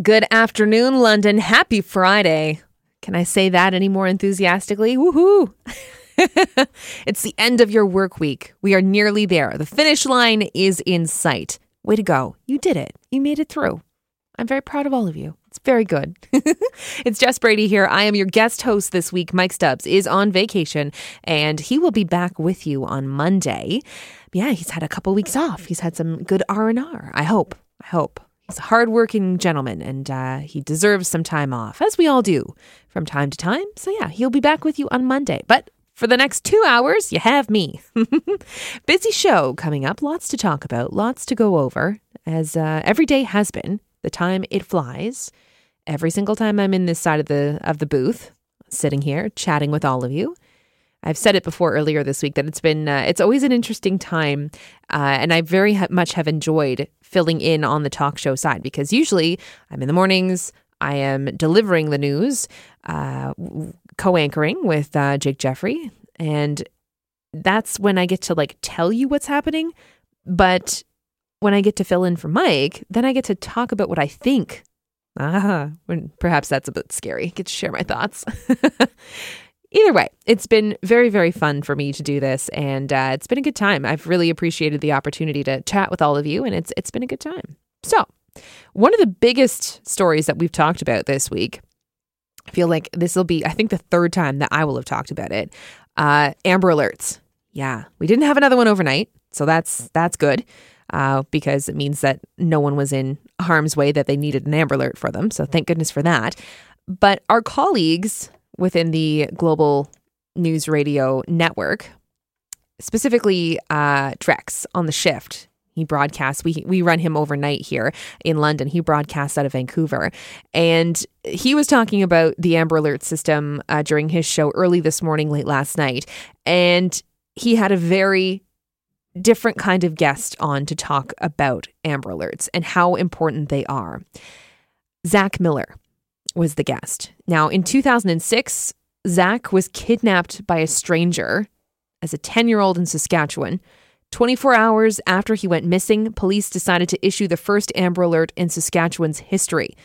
Good afternoon, London. Happy Friday. Can I say that any more enthusiastically? Woohoo! it's the end of your work week. We are nearly there. The finish line is in sight. Way to go. You did it. You made it through. I'm very proud of all of you. It's very good. it's Jess Brady here. I am your guest host this week. Mike Stubbs is on vacation and he will be back with you on Monday. Yeah, he's had a couple weeks off. He's had some good R&R. I hope. I hope. He's a hardworking gentleman and uh, he deserves some time off, as we all do from time to time. So, yeah, he'll be back with you on Monday. But for the next two hours, you have me. Busy show coming up. Lots to talk about, lots to go over, as uh, every day has been. The time it flies. Every single time I'm in this side of the of the booth, sitting here chatting with all of you. I've said it before earlier this week that it's been uh, it's always an interesting time, uh, and I very ha- much have enjoyed filling in on the talk show side because usually I'm in the mornings, I am delivering the news, uh, co-anchoring with uh, Jake Jeffrey, and that's when I get to like tell you what's happening. But when I get to fill in for Mike, then I get to talk about what I think. Ah, perhaps that's a bit scary. I get to share my thoughts. Either way, it's been very, very fun for me to do this, and uh, it's been a good time. I've really appreciated the opportunity to chat with all of you, and it's it's been a good time. So, one of the biggest stories that we've talked about this week, I feel like this will be, I think, the third time that I will have talked about it. Uh, Amber Alerts. Yeah, we didn't have another one overnight, so that's that's good uh, because it means that no one was in harm's way that they needed an Amber Alert for them. So thank goodness for that. But our colleagues within the Global News Radio network, specifically uh, Drex on the shift, he broadcasts. We we run him overnight here in London. He broadcasts out of Vancouver, and he was talking about the Amber Alert system uh, during his show early this morning, late last night, and he had a very different kind of guest on to talk about Amber Alerts and how important they are. Zach Miller was the guest. Now, in 2006, Zach was kidnapped by a stranger as a 10 year old in Saskatchewan. 24 hours after he went missing, police decided to issue the first Amber Alert in Saskatchewan's history.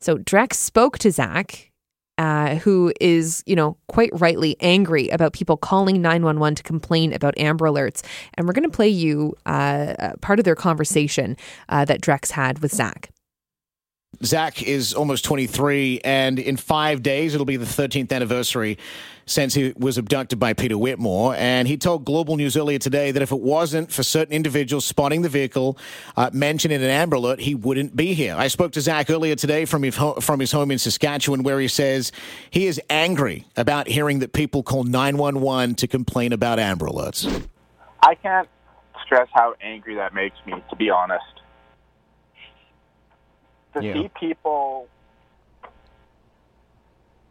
So Drex spoke to Zach uh, who is, you know, quite rightly angry about people calling 911 to complain about Amber Alerts. And we're going to play you uh, part of their conversation uh, that Drex had with Zach. Zach is almost 23, and in five days, it'll be the 13th anniversary since he was abducted by Peter Whitmore. And he told Global News earlier today that if it wasn't for certain individuals spotting the vehicle uh, mentioned in an Amber Alert, he wouldn't be here. I spoke to Zach earlier today from his, ho- from his home in Saskatchewan, where he says he is angry about hearing that people call 911 to complain about Amber Alerts. I can't stress how angry that makes me, to be honest to yeah. see people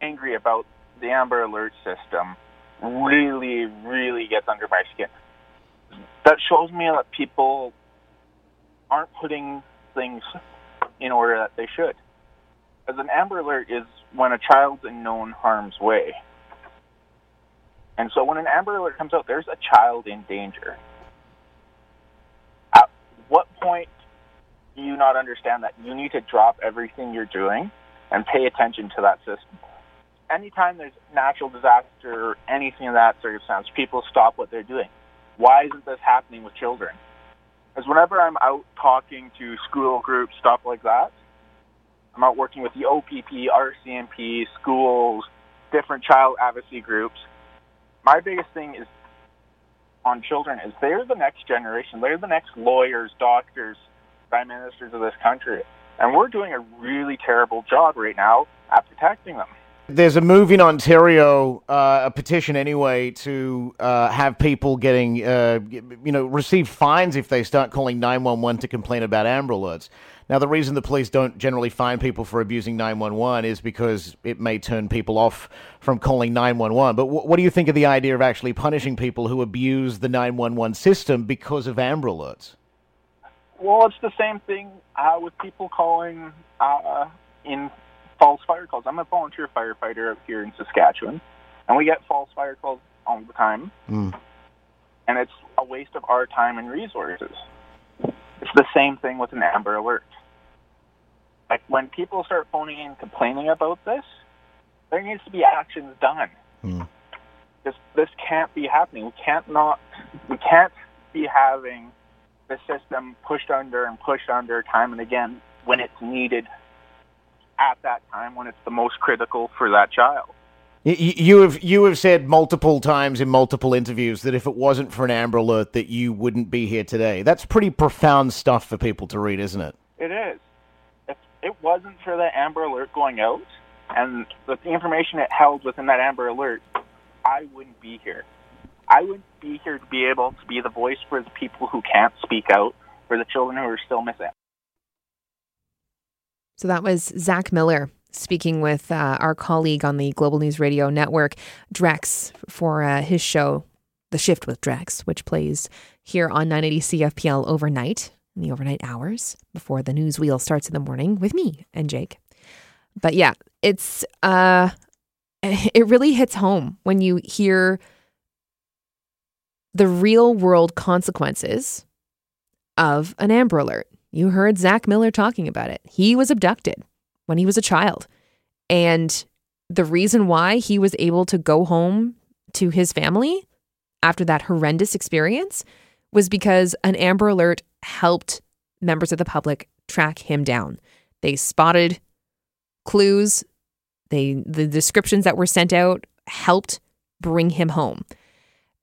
angry about the Amber Alert system really, really gets under my skin. That shows me that people aren't putting things in order that they should. As an Amber Alert is when a child's in known harm's way. And so when an Amber Alert comes out, there's a child in danger. At what point do you not understand that you need to drop everything you're doing and pay attention to that system? Anytime there's natural disaster or anything of that circumstance, people stop what they're doing. Why isn't this happening with children? Because whenever I'm out talking to school groups, stuff like that, I'm out working with the OPP, RCMP, schools, different child advocacy groups. My biggest thing is on children is they're the next generation. They're the next lawyers, doctors, prime ministers of this country. And we're doing a really terrible job right now at protecting them. There's a move in Ontario, uh, a petition anyway, to uh, have people getting, uh, you know, receive fines if they start calling 911 to complain about Amber Alerts. Now, the reason the police don't generally fine people for abusing 911 is because it may turn people off from calling 911. But w- what do you think of the idea of actually punishing people who abuse the 911 system because of Amber Alerts? Well, it's the same thing uh, with people calling uh, in false fire calls. I'm a volunteer firefighter up here in Saskatchewan, and we get false fire calls all the time. Mm. And it's a waste of our time and resources. It's the same thing with an Amber Alert. Like when people start phoning in complaining about this, there needs to be actions done. Mm. This this can't be happening. We can't not we can't be having the system pushed under and pushed under time and again when it's needed at that time when it's the most critical for that child. You have you have said multiple times in multiple interviews that if it wasn't for an Amber Alert, that you wouldn't be here today. That's pretty profound stuff for people to read, isn't it? It is. If it wasn't for the Amber Alert going out and the information it held within that Amber Alert, I wouldn't be here. I wouldn't be here to be able to be the voice for the people who can't speak out, for the children who are still missing. So that was Zach Miller speaking with uh, our colleague on the Global News Radio Network, Drex, for uh, his show, The Shift with Drex, which plays here on 980 CFPL overnight in the overnight hours before the news wheel starts in the morning with me and Jake. But yeah, it's uh it really hits home when you hear the real world consequences of an Amber Alert. You heard Zach Miller talking about it. He was abducted when he was a child. And the reason why he was able to go home to his family after that horrendous experience was because an Amber Alert helped members of the public track him down. They spotted clues, they the descriptions that were sent out helped bring him home.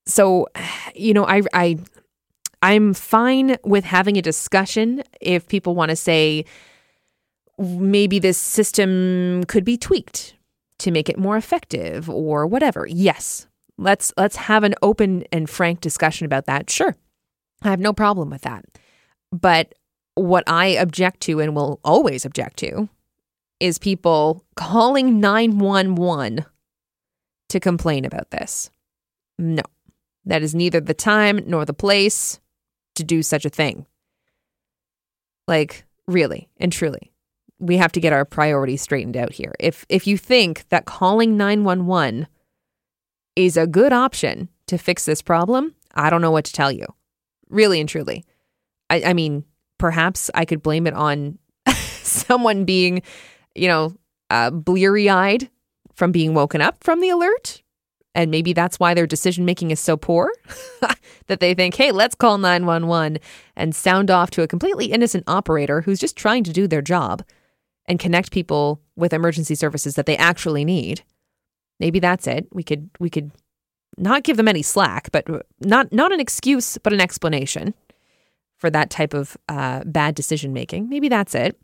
So, you know, I I I'm fine with having a discussion if people want to say maybe this system could be tweaked to make it more effective or whatever. Yes. Let's let's have an open and frank discussion about that. Sure. I have no problem with that. But what I object to and will always object to is people calling 911 to complain about this. No. That is neither the time nor the place to do such a thing. Like, really and truly we have to get our priorities straightened out here. If if you think that calling 911 is a good option to fix this problem, I don't know what to tell you. Really and truly. I, I mean, perhaps I could blame it on someone being, you know, uh, bleary eyed from being woken up from the alert. And maybe that's why their decision making is so poor that they think, hey, let's call 911 and sound off to a completely innocent operator who's just trying to do their job and connect people with emergency services that they actually need. Maybe that's it. We could we could not give them any slack, but not not an excuse, but an explanation for that type of uh, bad decision making. Maybe that's it.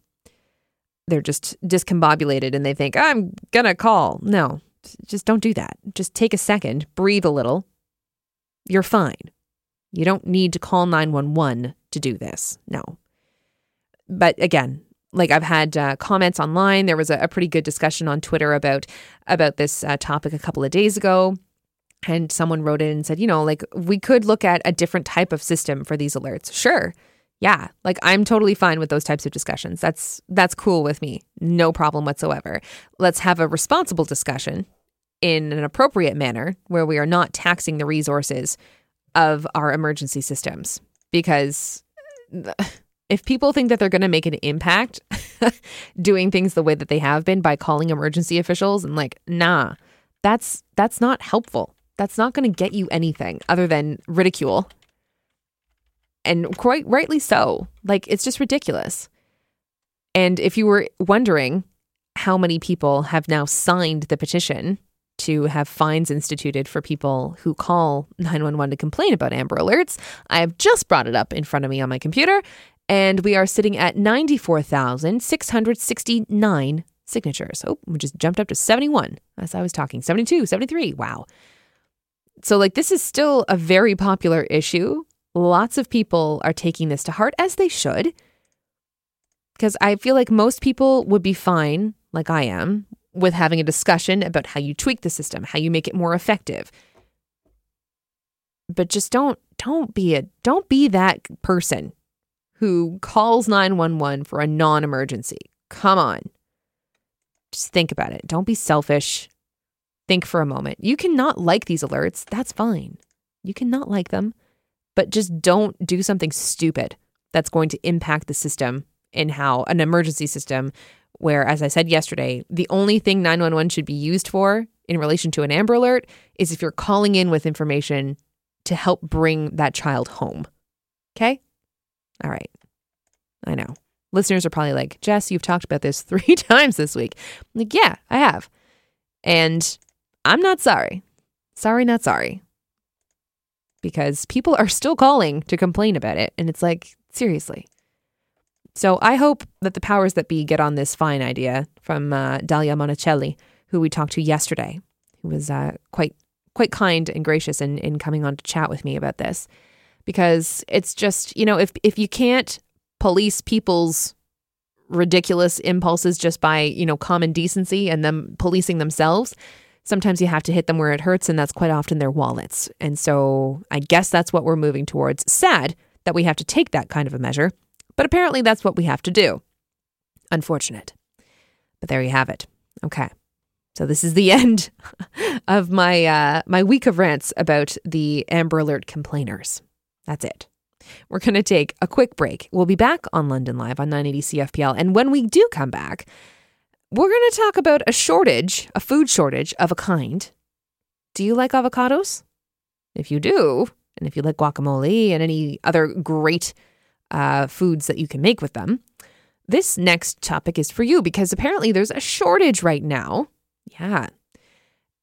They're just discombobulated and they think I'm gonna call. No, just don't do that. Just take a second, breathe a little. You're fine. You don't need to call 911 to do this. No. But again, like I've had uh, comments online. There was a, a, pretty good discussion on Twitter about about this uh, topic a couple of days ago. And someone wrote in and said, you know, like we could look at a different type of system for these alerts. Sure. Yeah, like I'm totally fine with those types of discussions. That's that's cool with me. No problem whatsoever. Let's have a responsible discussion in an appropriate manner where we are not taxing the resources of our emergency systems. Because uh, if people think that they're going to make an impact doing things the way that they have been by calling emergency officials and like nah that's that's not helpful. That's not going to get you anything other than ridicule. And quite rightly so. Like it's just ridiculous. And if you were wondering how many people have now signed the petition to have fines instituted for people who call 911 to complain about Amber Alerts. I have just brought it up in front of me on my computer, and we are sitting at 94,669 signatures. Oh, we just jumped up to 71 as I was talking. 72, 73. Wow. So, like, this is still a very popular issue. Lots of people are taking this to heart, as they should. Because I feel like most people would be fine, like I am, with having a discussion about how you tweak the system, how you make it more effective. But just don't don't be a don't be that person who calls 911 for a non emergency. Come on. Just think about it. Don't be selfish. Think for a moment. You cannot like these alerts. That's fine. You cannot like them, but just don't do something stupid that's going to impact the system in how an emergency system, where, as I said yesterday, the only thing 911 should be used for in relation to an Amber Alert is if you're calling in with information to help bring that child home. Okay? All right. I know. Listeners are probably like, Jess, you've talked about this three times this week. I'm like, yeah, I have. And I'm not sorry. Sorry, not sorry. Because people are still calling to complain about it. And it's like, seriously. So I hope that the powers that be get on this fine idea from uh, Dalia Monicelli, who we talked to yesterday, who was uh, quite quite kind and gracious in, in coming on to chat with me about this. Because it's just, you know, if if you can't police people's ridiculous impulses just by, you know, common decency and them policing themselves, sometimes you have to hit them where it hurts, and that's quite often their wallets. And so I guess that's what we're moving towards. Sad that we have to take that kind of a measure, but apparently that's what we have to do. Unfortunate. But there you have it. Okay. So this is the end of my uh, my week of rants about the Amber Alert complainers. That's it. We're going to take a quick break. We'll be back on London Live on 980 CFPL. And when we do come back, we're going to talk about a shortage, a food shortage of a kind. Do you like avocados? If you do, and if you like guacamole and any other great uh, foods that you can make with them, this next topic is for you because apparently there's a shortage right now. Yeah.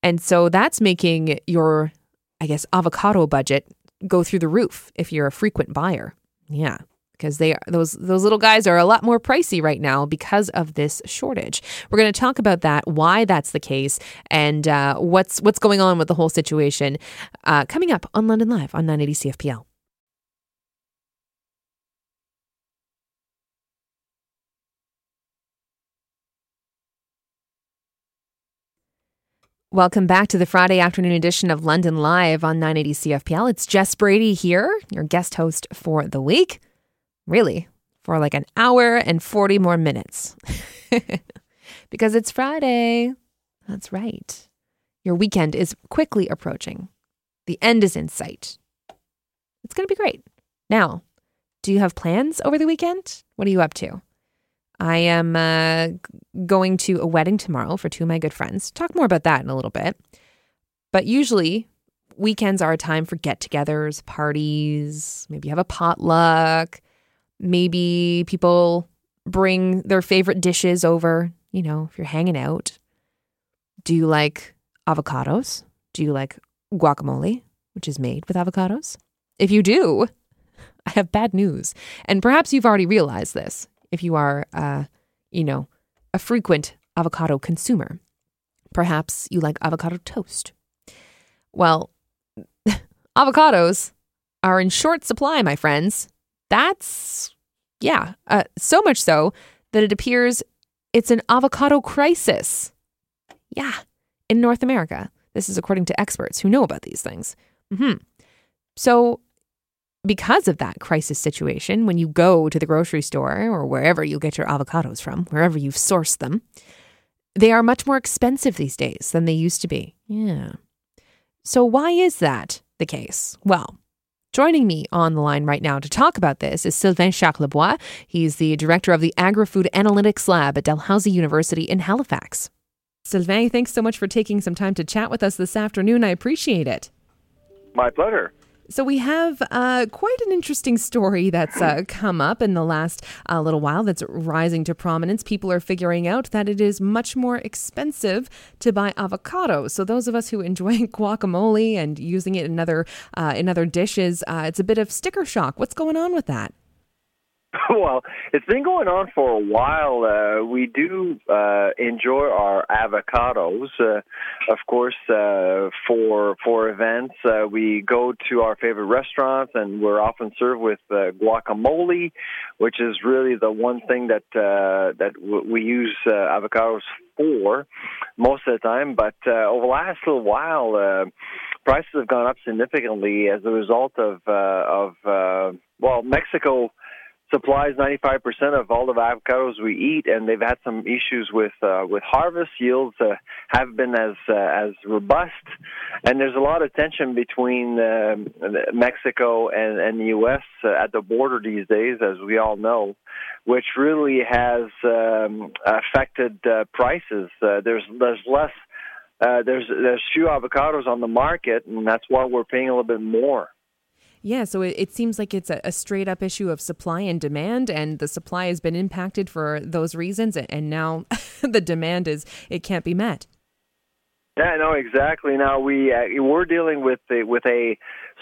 And so that's making your, I guess, avocado budget go through the roof if you're a frequent buyer. Yeah, because they are those those little guys are a lot more pricey right now because of this shortage. We're going to talk about that, why that's the case, and uh, what's what's going on with the whole situation. Uh, coming up on London Live on 980 CFPL. Welcome back to the Friday afternoon edition of London Live on 980 CFPL. It's Jess Brady here, your guest host for the week. Really, for like an hour and 40 more minutes. because it's Friday. That's right. Your weekend is quickly approaching. The end is in sight. It's going to be great. Now, do you have plans over the weekend? What are you up to? I am uh, going to a wedding tomorrow for two of my good friends. Talk more about that in a little bit. But usually, weekends are a time for get togethers, parties. Maybe you have a potluck. Maybe people bring their favorite dishes over, you know, if you're hanging out. Do you like avocados? Do you like guacamole, which is made with avocados? If you do, I have bad news. And perhaps you've already realized this if you are, uh, you know, a frequent avocado consumer. Perhaps you like avocado toast. Well, avocados are in short supply, my friends. That's, yeah, uh, so much so that it appears it's an avocado crisis. Yeah, in North America. This is according to experts who know about these things. Mm-hmm. So because of that crisis situation, when you go to the grocery store or wherever you get your avocados from, wherever you've sourced them, they are much more expensive these days than they used to be. Yeah. So, why is that the case? Well, Joining me on the line right now to talk about this is Sylvain Charlebois. He's the director of the Agri Food Analytics Lab at Dalhousie University in Halifax. Sylvain, thanks so much for taking some time to chat with us this afternoon. I appreciate it. My pleasure. So we have uh, quite an interesting story that's uh, come up in the last uh, little while that's rising to prominence. People are figuring out that it is much more expensive to buy avocados. So those of us who enjoy guacamole and using it in other uh, in other dishes, uh, it's a bit of sticker shock. What's going on with that? well, it's been going on for a while. Uh, we do uh, enjoy our avocados, uh, of course. Uh, for for events, uh, we go to our favorite restaurants, and we're often served with uh, guacamole, which is really the one thing that uh, that w- we use uh, avocados for most of the time. But uh, over the last little while, uh, prices have gone up significantly as a result of uh, of uh, well, Mexico supplies 95% of all the avocados we eat, and they've had some issues with uh, with harvest yields. Uh, have been as uh, as robust, and there's a lot of tension between uh, Mexico and, and the U.S. Uh, at the border these days, as we all know, which really has um, affected uh, prices. Uh, there's there's less. Uh, there's there's few avocados on the market, and that's why we're paying a little bit more. Yeah, so it, it seems like it's a, a, straight up issue of supply and demand, and the supply has been impacted for those reasons, and now the demand is it can't be met. Yeah, no, exactly. Now we uh, we're dealing with a, with a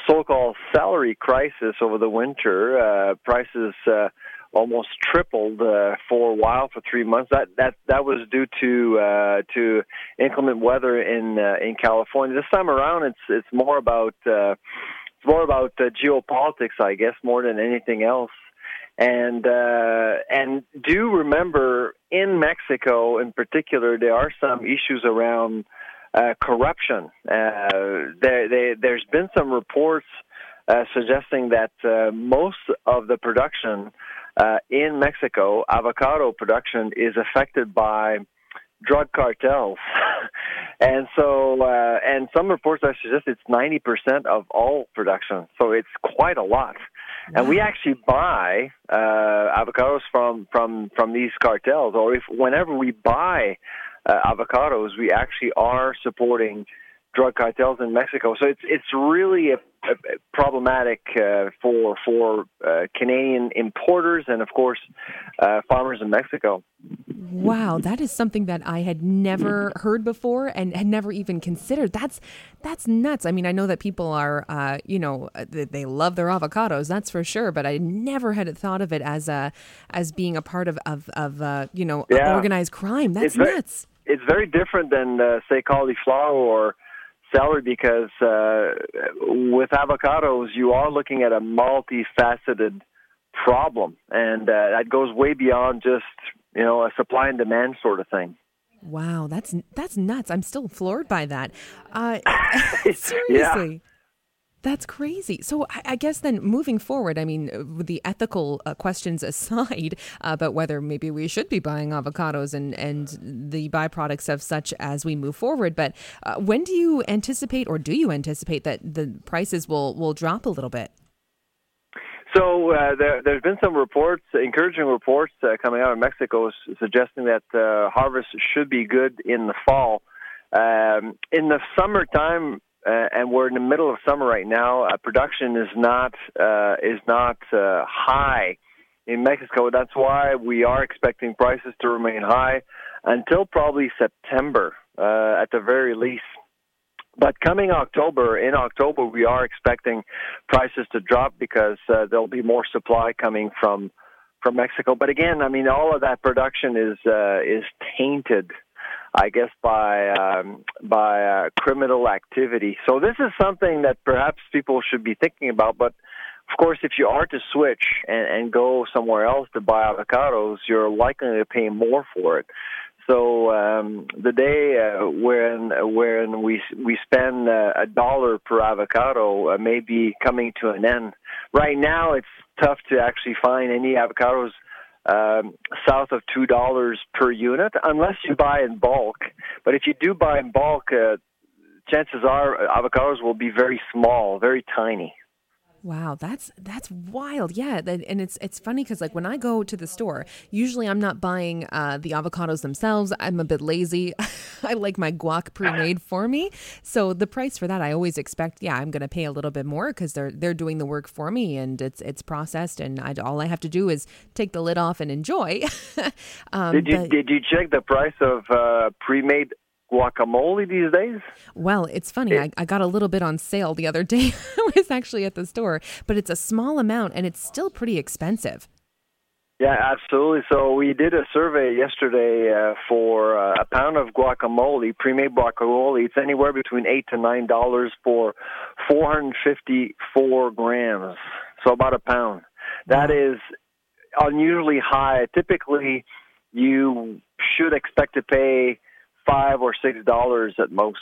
so-called salary crisis over the winter. Uh, prices uh, almost tripled uh, for a while for three months. That that that was due to uh, to inclement weather in uh, in California. This time around, it's it's more about uh, it's more about geopolitics, I guess, more than anything else. And uh, and do remember in Mexico, in particular, there are some issues around uh, corruption. Uh, there, there, there's been some reports uh, suggesting that uh, most of the production uh, in Mexico, avocado production, is affected by drug cartels. and so, uh, and some reports are suggest it's 90% of all production. So it's quite a lot. Wow. And we actually buy uh, avocados from, from, from these cartels, or if whenever we buy uh, avocados, we actually are supporting drug cartels in Mexico. So it's it's really a, a problematic uh, for for uh, Canadian importers and of course uh, farmers in Mexico. Wow, that is something that I had never heard before and had never even considered. That's that's nuts. I mean, I know that people are, uh, you know, they love their avocados, that's for sure. But I never had thought of it as a as being a part of of, of uh, you know yeah. organized crime. That's it's very, nuts. It's very different than uh, say cauliflower or celery because uh, with avocados you are looking at a multifaceted problem, and uh, that goes way beyond just you know a supply and demand sort of thing. Wow, that's that's nuts. I'm still floored by that. Uh, seriously. Yeah. That's crazy. So I, guess then moving forward, I mean, uh, with the ethical uh, questions aside uh, about whether maybe we should be buying avocados and, and the byproducts of such as we move forward, but uh, when do you anticipate or do you anticipate that the prices will, will drop a little bit? So uh, there, there's been some reports, encouraging reports uh, coming out of Mexico, suggesting that harvest should be good in the fall. Um, in the summertime, uh, and we're in the middle of summer right now. Uh, production is not uh, is not uh, high in Mexico. That's why we are expecting prices to remain high until probably September uh, at the very least. But coming October, in October, we are expecting prices to drop because uh, there'll be more supply coming from from Mexico. But again, I mean, all of that production is is tainted I guess by um, by uh, criminal activity. So this is something that perhaps people should be thinking about. But of course, if you are to switch and, and go somewhere else to buy avocados, you're likely to pay more for it. So um, the day uh, when when we we spend uh, a dollar per avocado uh, may be coming to an end. Right now, it's tough to actually find any avocados um, south of two dollars per unit, unless you buy in bulk. But if you do buy in bulk, uh, chances are avocados will be very small, very tiny. Wow, that's that's wild. Yeah, and it's it's funny because like when I go to the store, usually I'm not buying uh, the avocados themselves. I'm a bit lazy. I like my guac pre-made for me, so the price for that I always expect. Yeah, I'm going to pay a little bit more because they're they're doing the work for me and it's it's processed, and I, all I have to do is take the lid off and enjoy. um, did you but, did you check the price of uh, pre-made guacamole these days? Well, it's funny. It, I, I, got a little bit on sale the other day. I was actually at the store, but it's a small amount and it's still pretty expensive. Yeah, absolutely. So we did a survey yesterday uh, for uh, a pound of guacamole, pre-made guacamole. It's anywhere between eight to nine dollars for 454 grams, so about a pound. That is unusually high. Typically, you should expect to pay five or six dollars at most.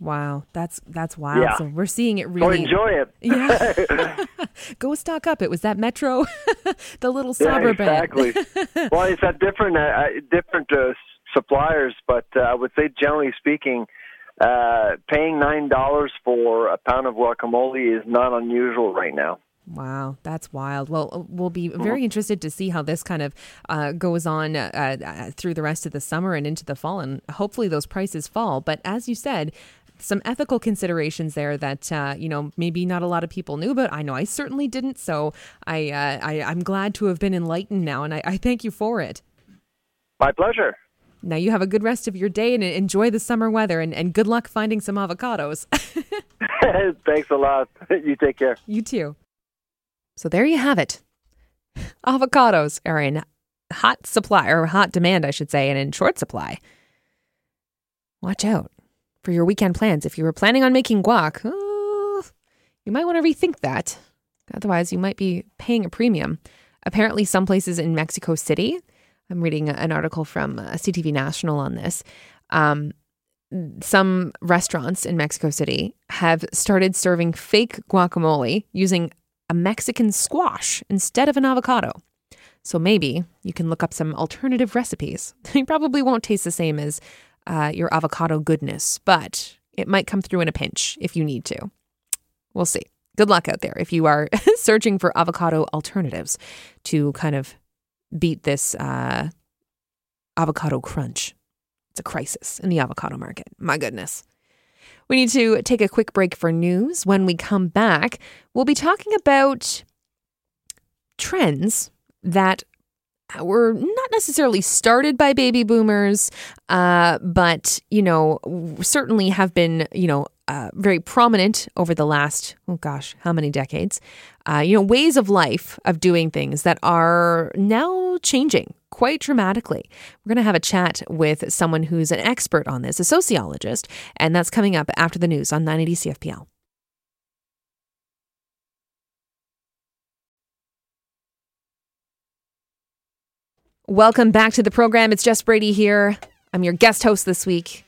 Wow, that's that's wild. Yeah. So we're seeing it really. enjoy it. Yeah. Go stock up. It was that Metro, the little suburb. Yeah, exactly. well, it's at different uh, uh, different uh, suppliers, but uh, I would say generally speaking, uh, paying nine dollars for a pound of guacamole is not unusual right now. Wow, that's wild. Well, uh, we'll be very interested to see how this kind of uh, goes on uh, uh, through the rest of the summer and into the fall, and hopefully those prices fall. But as you said, some ethical considerations there that uh, you know maybe not a lot of people knew, but I know I certainly didn't. So I, uh, I I'm glad to have been enlightened now, and I, I thank you for it. My pleasure. Now you have a good rest of your day and enjoy the summer weather, and, and good luck finding some avocados. Thanks a lot. you take care. You too. So there you have it. Avocados are in hot supply, or hot demand, I should say, and in short supply. Watch out for your weekend plans. If you were planning on making guac, oh, you might want to rethink that. Otherwise, you might be paying a premium. Apparently, some places in Mexico City, I'm reading an article from uh, CTV National on this. Um, some restaurants in Mexico City have started serving fake guacamole using a Mexican squash instead of an avocado. So maybe you can look up some alternative recipes. They probably won't taste the same as uh, your avocado goodness, but it might come through in a pinch if you need to. We'll see. Good luck out there if you are searching for avocado alternatives to kind of beat this uh, avocado crunch. It's a crisis in the avocado market. My goodness. We need to take a quick break for news. When we come back, we'll be talking about trends that were not necessarily started by baby boomers, uh, but you know certainly have been you know uh, very prominent over the last oh gosh how many decades. Uh, you know ways of life of doing things that are now changing quite dramatically. We're going to have a chat with someone who's an expert on this, a sociologist, and that's coming up after the news on 980 CFPL. Welcome back to the program. It's Jess Brady here. I'm your guest host this week.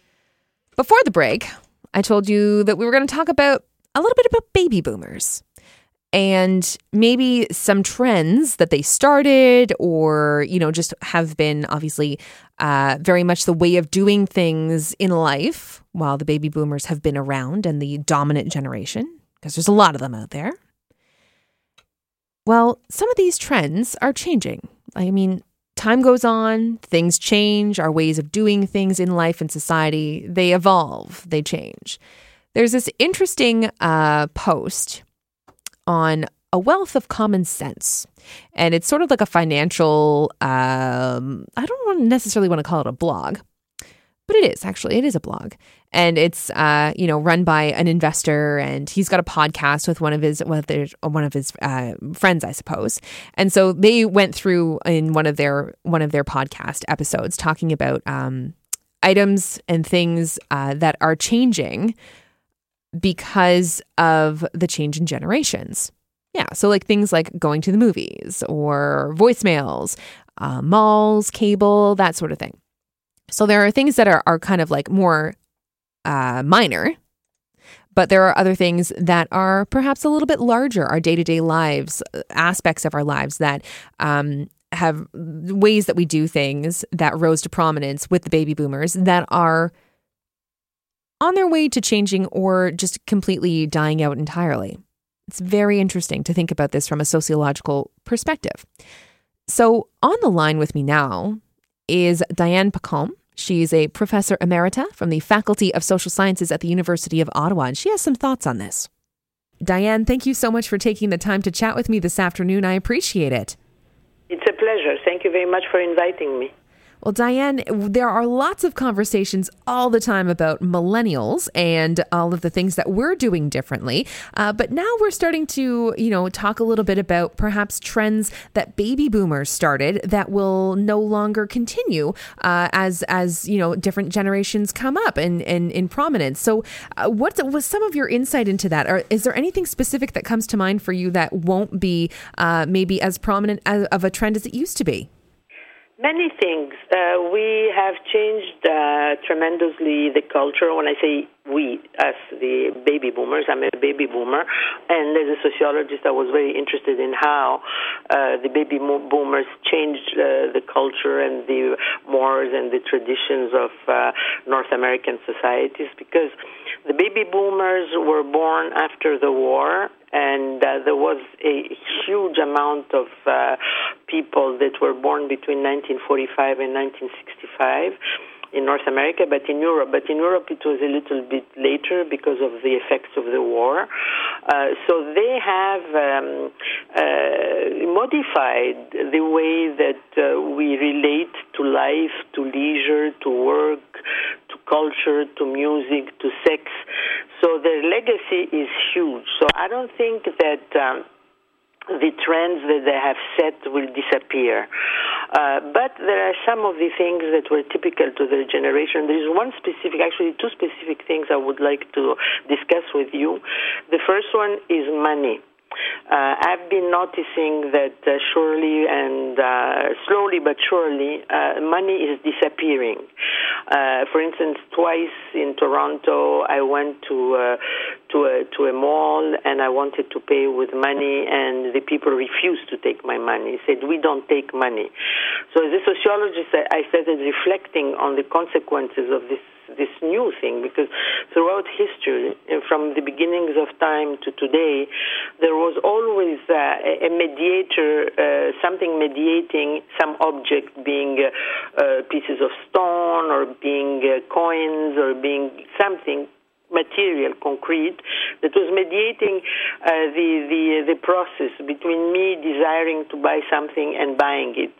Before the break, I told you that we were going to talk about a little bit about baby boomers and maybe some trends that they started or, you know, just have been obviously uh, very much the way of doing things in life while the baby boomers have been around and the dominant generation, because there's a lot of them out there. Well, some of these trends are changing. I mean, time goes on, things change, our ways of doing things in life and society, they evolve, they change. There's this interesting uh, post on a wealth of common sense. And it's sort of like a financial, um, I don't necessarily want to call it a blog, but it is actually, it is a blog. And it's, uh, you know, run by an investor and he's got a podcast with one of his, one of, one of his uh, friends, I suppose. And so they went through in one of their, one of their podcast episodes talking about um, items and things uh, that are changing because of the change in generations. Yeah, so like things like going to the movies or voicemails, uh, malls, cable, that sort of thing. So there are things that are, are kind of like more uh, minor, but there are other things that are perhaps a little bit larger, our day to day lives, uh, aspects of our lives that um, have ways that we do things that rose to prominence with the baby boomers that are on their way to changing or just completely dying out entirely. It's very interesting to think about this from a sociological perspective. So, on the line with me now is Diane Pacom. She's a professor emerita from the Faculty of Social Sciences at the University of Ottawa, and she has some thoughts on this. Diane, thank you so much for taking the time to chat with me this afternoon. I appreciate it. It's a pleasure. Thank you very much for inviting me. Well, Diane, there are lots of conversations all the time about millennials and all of the things that we're doing differently. Uh, but now we're starting to, you know, talk a little bit about perhaps trends that baby boomers started that will no longer continue uh, as as you know different generations come up and in, in, in, prominence. So, uh, what was some of your insight into that? Or is there anything specific that comes to mind for you that won't be uh, maybe as prominent as, of a trend as it used to be? Many things. Uh, we have changed uh, tremendously the culture. When I say we, as the baby boomers, I'm a baby boomer, and as a sociologist, I was very interested in how uh, the baby boomers changed uh, the culture and the mores and the traditions of uh, North American societies because the baby boomers were born after the war and uh, there was a huge amount of uh, people that were born between 1945 and 1965 in North America, but in Europe. But in Europe, it was a little bit later because of the effects of the war. Uh, so they have um, uh, modified the way that uh, we relate to life, to leisure, to work, to culture, to music, to sex. So their legacy is huge. So I don't think that. Um, the trends that they have set will disappear. Uh, but there are some of the things that were typical to their generation. There is one specific, actually, two specific things I would like to discuss with you. The first one is money. Uh, I've been noticing that uh, surely and uh, slowly but surely, uh, money is disappearing. Uh, for instance, twice in Toronto, I went to uh, to a to a mall and I wanted to pay with money, and the people refused to take my money. Said we don't take money. So as a sociologist, I started reflecting on the consequences of this this new thing because throughout history, from the beginnings of time to today, there was always uh, a mediator, uh, something mediating some object, being uh, uh pieces of stone or being uh, coins or being something material, concrete, that was mediating uh, the, the, the process between me desiring to buy something and buying it.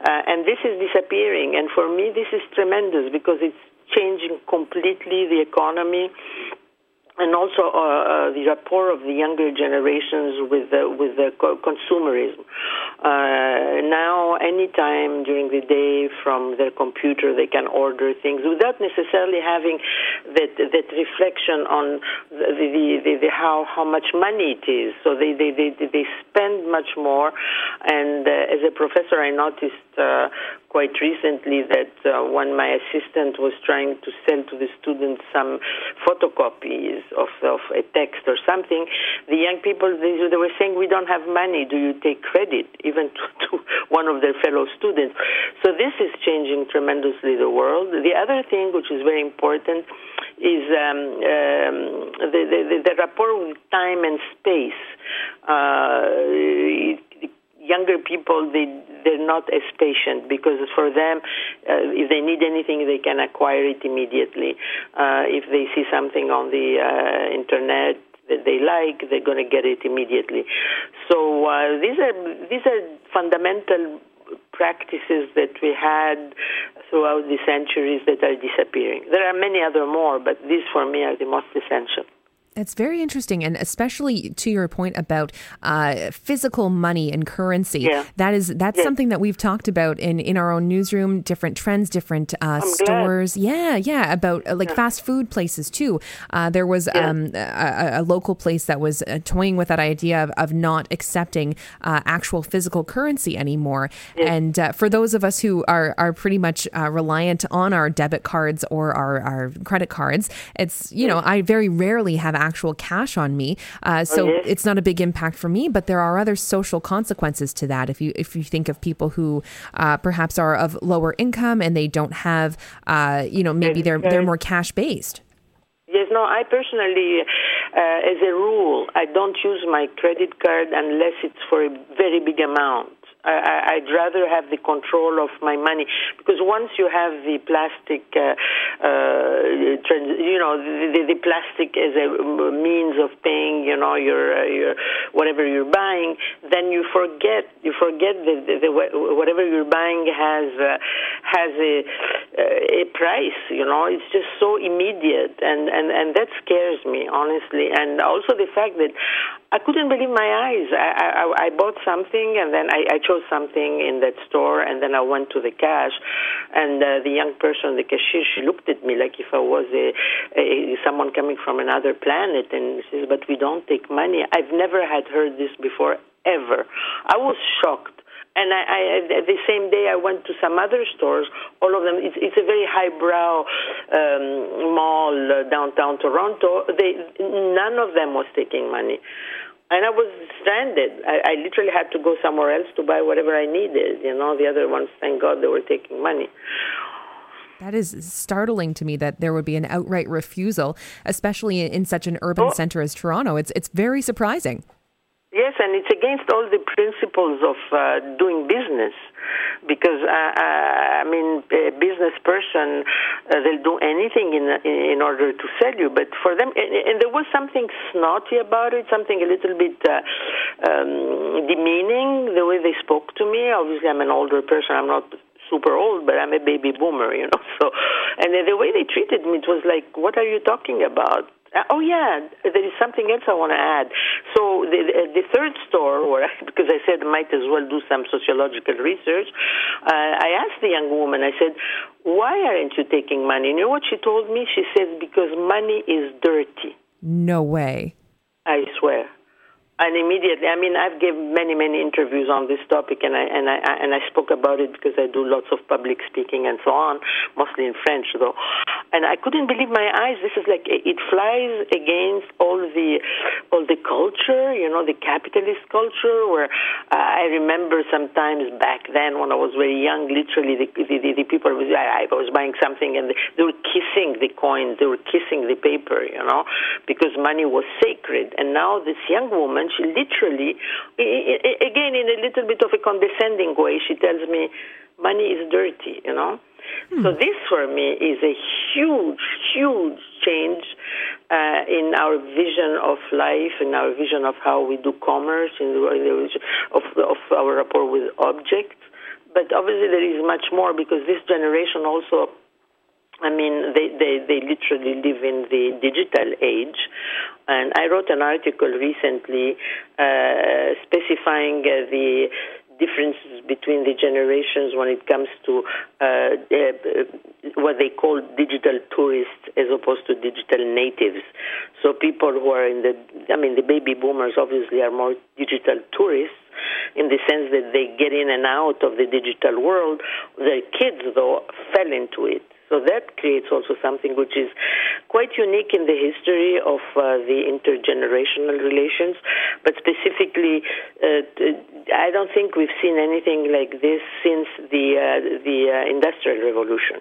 Uh, and this is disappearing. And for me, this is tremendous because it's changing completely the economy and also uh, uh, the rapport of the younger generations with the, with the consumerism. Uh, now, anytime during the day from their computer, they can order things without necessarily having that that reflection on the, the, the, the how how much money it is. So they they they, they spend much more. And uh, as a professor, I noticed uh, quite recently that uh, when my assistant was trying to sell to the students some photocopies of, of a text or something, the young people they, they were saying, "We don't have money. Do you take credit?" Even to, to one of their fellow students. So this is changing tremendously the world. The other thing, which is very important, is um, um, the, the, the rapport with time and space. Uh, younger people they they're not as patient because for them uh, if they need anything they can acquire it immediately. Uh, if they see something on the uh, internet that they like they're going to get it immediately. So uh, these are these are fundamental practices that we had throughout the centuries that are disappearing. There are many other more but these for me are the most essential it's very interesting, and especially to your point about uh, physical money and currency. Yeah. That is that's yeah. something that we've talked about in, in our own newsroom. Different trends, different uh, stores. Glad. Yeah, yeah. About uh, like yeah. fast food places too. Uh, there was um, a, a, local place that was uh, toying with that idea of, of not accepting uh, actual physical currency anymore. And for those of us who are are pretty much reliant on our debit cards or our, our credit cards, it's you know I very rarely have actual cash on me. Uh, so oh, yes. it's not a big impact for me, but there are other social consequences to that. If you if you think of people who uh, perhaps are of lower income and they don't have, uh, you know, maybe they're they're more cash based. Yes, no, I personally, uh, as a rule, I don't use my credit card unless it's for a very big amount. I, I'd rather have the control of my money because once you have the plastic, uh, uh, trans, you know, the, the plastic as a means of paying, you know, your uh, your whatever you're buying, then you forget you forget that the, the, whatever you're buying has uh, has a uh, a price. You know, it's just so immediate, and and and that scares me honestly, and also the fact that I couldn't believe my eyes. I, I, I bought something and then I, I chose something in that store and then I went to the cash and uh, the young person, the cashier, she looked at me like if I was a, a someone coming from another planet and she says, "But we don't take money." I've never had heard this before ever. I was shocked And I, I, the same day, I went to some other stores. All of them. It's, it's a very highbrow um, mall uh, downtown Toronto. They none of them was taking money and I was stranded. I, I literally had to go somewhere else to buy whatever I needed. You know, the other ones, thank God, they were taking money. That is startling to me that there would be an outright refusal, especially in such an urban oh. center as Toronto. It's it's very surprising. Yes, and it's against all the principles of uh, doing business because uh, I mean, a business person uh, they'll do anything in in order to sell you. But for them, and, and there was something snotty about it, something a little bit uh, um, demeaning the way they spoke to me. Obviously, I'm an older person. I'm not super old, but I'm a baby boomer, you know. So, and the way they treated me, it was like, what are you talking about? Uh, oh yeah, there is something else I want to add. So the, the, the third store, or because I said I might as well do some sociological research, uh, I asked the young woman. I said, "Why aren't you taking money?" And you know what she told me? She said, "Because money is dirty." No way. I swear and immediately, I mean, I've given many, many interviews on this topic, and I and I and I spoke about it because I do lots of public speaking and so on, mostly in French, though. And I couldn't believe my eyes. This is like it flies against all the all the culture, you know, the capitalist culture. Where uh, I remember sometimes back then when I was very young, literally the the, the, the people was I, I was buying something and they were kissing the coins, they were kissing the paper, you know, because money was sacred. And now this young woman and she literally, again in a little bit of a condescending way, she tells me, money is dirty, you know. Hmm. So this for me is a huge, huge change uh, in our vision of life, in our vision of how we do commerce, in the, of, of our rapport with objects. But obviously there is much more because this generation also I mean, they, they, they literally live in the digital age. And I wrote an article recently uh, specifying uh, the differences between the generations when it comes to uh, uh, what they call digital tourists as opposed to digital natives. So people who are in the, I mean, the baby boomers obviously are more digital tourists in the sense that they get in and out of the digital world. Their kids, though, fell into it. So that creates also something which is quite unique in the history of uh, the intergenerational relations, but specifically, uh, I don't think we've seen anything like this since the uh, the uh, Industrial Revolution.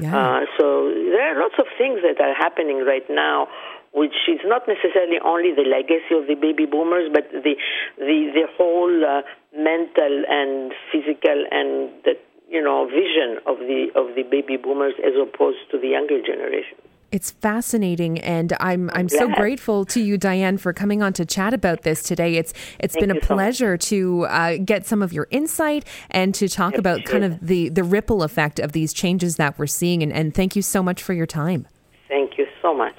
Yeah. Uh, so there are lots of things that are happening right now which is not necessarily only the legacy of the baby boomers, but the the the whole uh, mental and physical and the you know vision of the of the baby boomers as opposed to the younger generation. It's fascinating, and I'm I'm so grateful to you, Diane, for coming on to chat about this today. It's it's Thank been a pleasure so to uh, get some of your insight and to talk about kind of the the ripple effect of these changes that we're seeing. And, and thank you so much for your time. Thank you so much.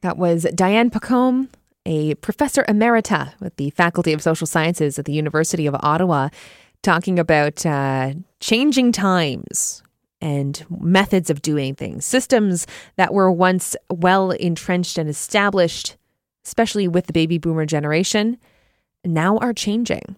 That was Diane Pacom, a professor emerita with the Faculty of Social Sciences at the University of Ottawa talking about uh, changing times and methods of doing things, systems that were once well entrenched and established, especially with the baby boomer generation, now are changing.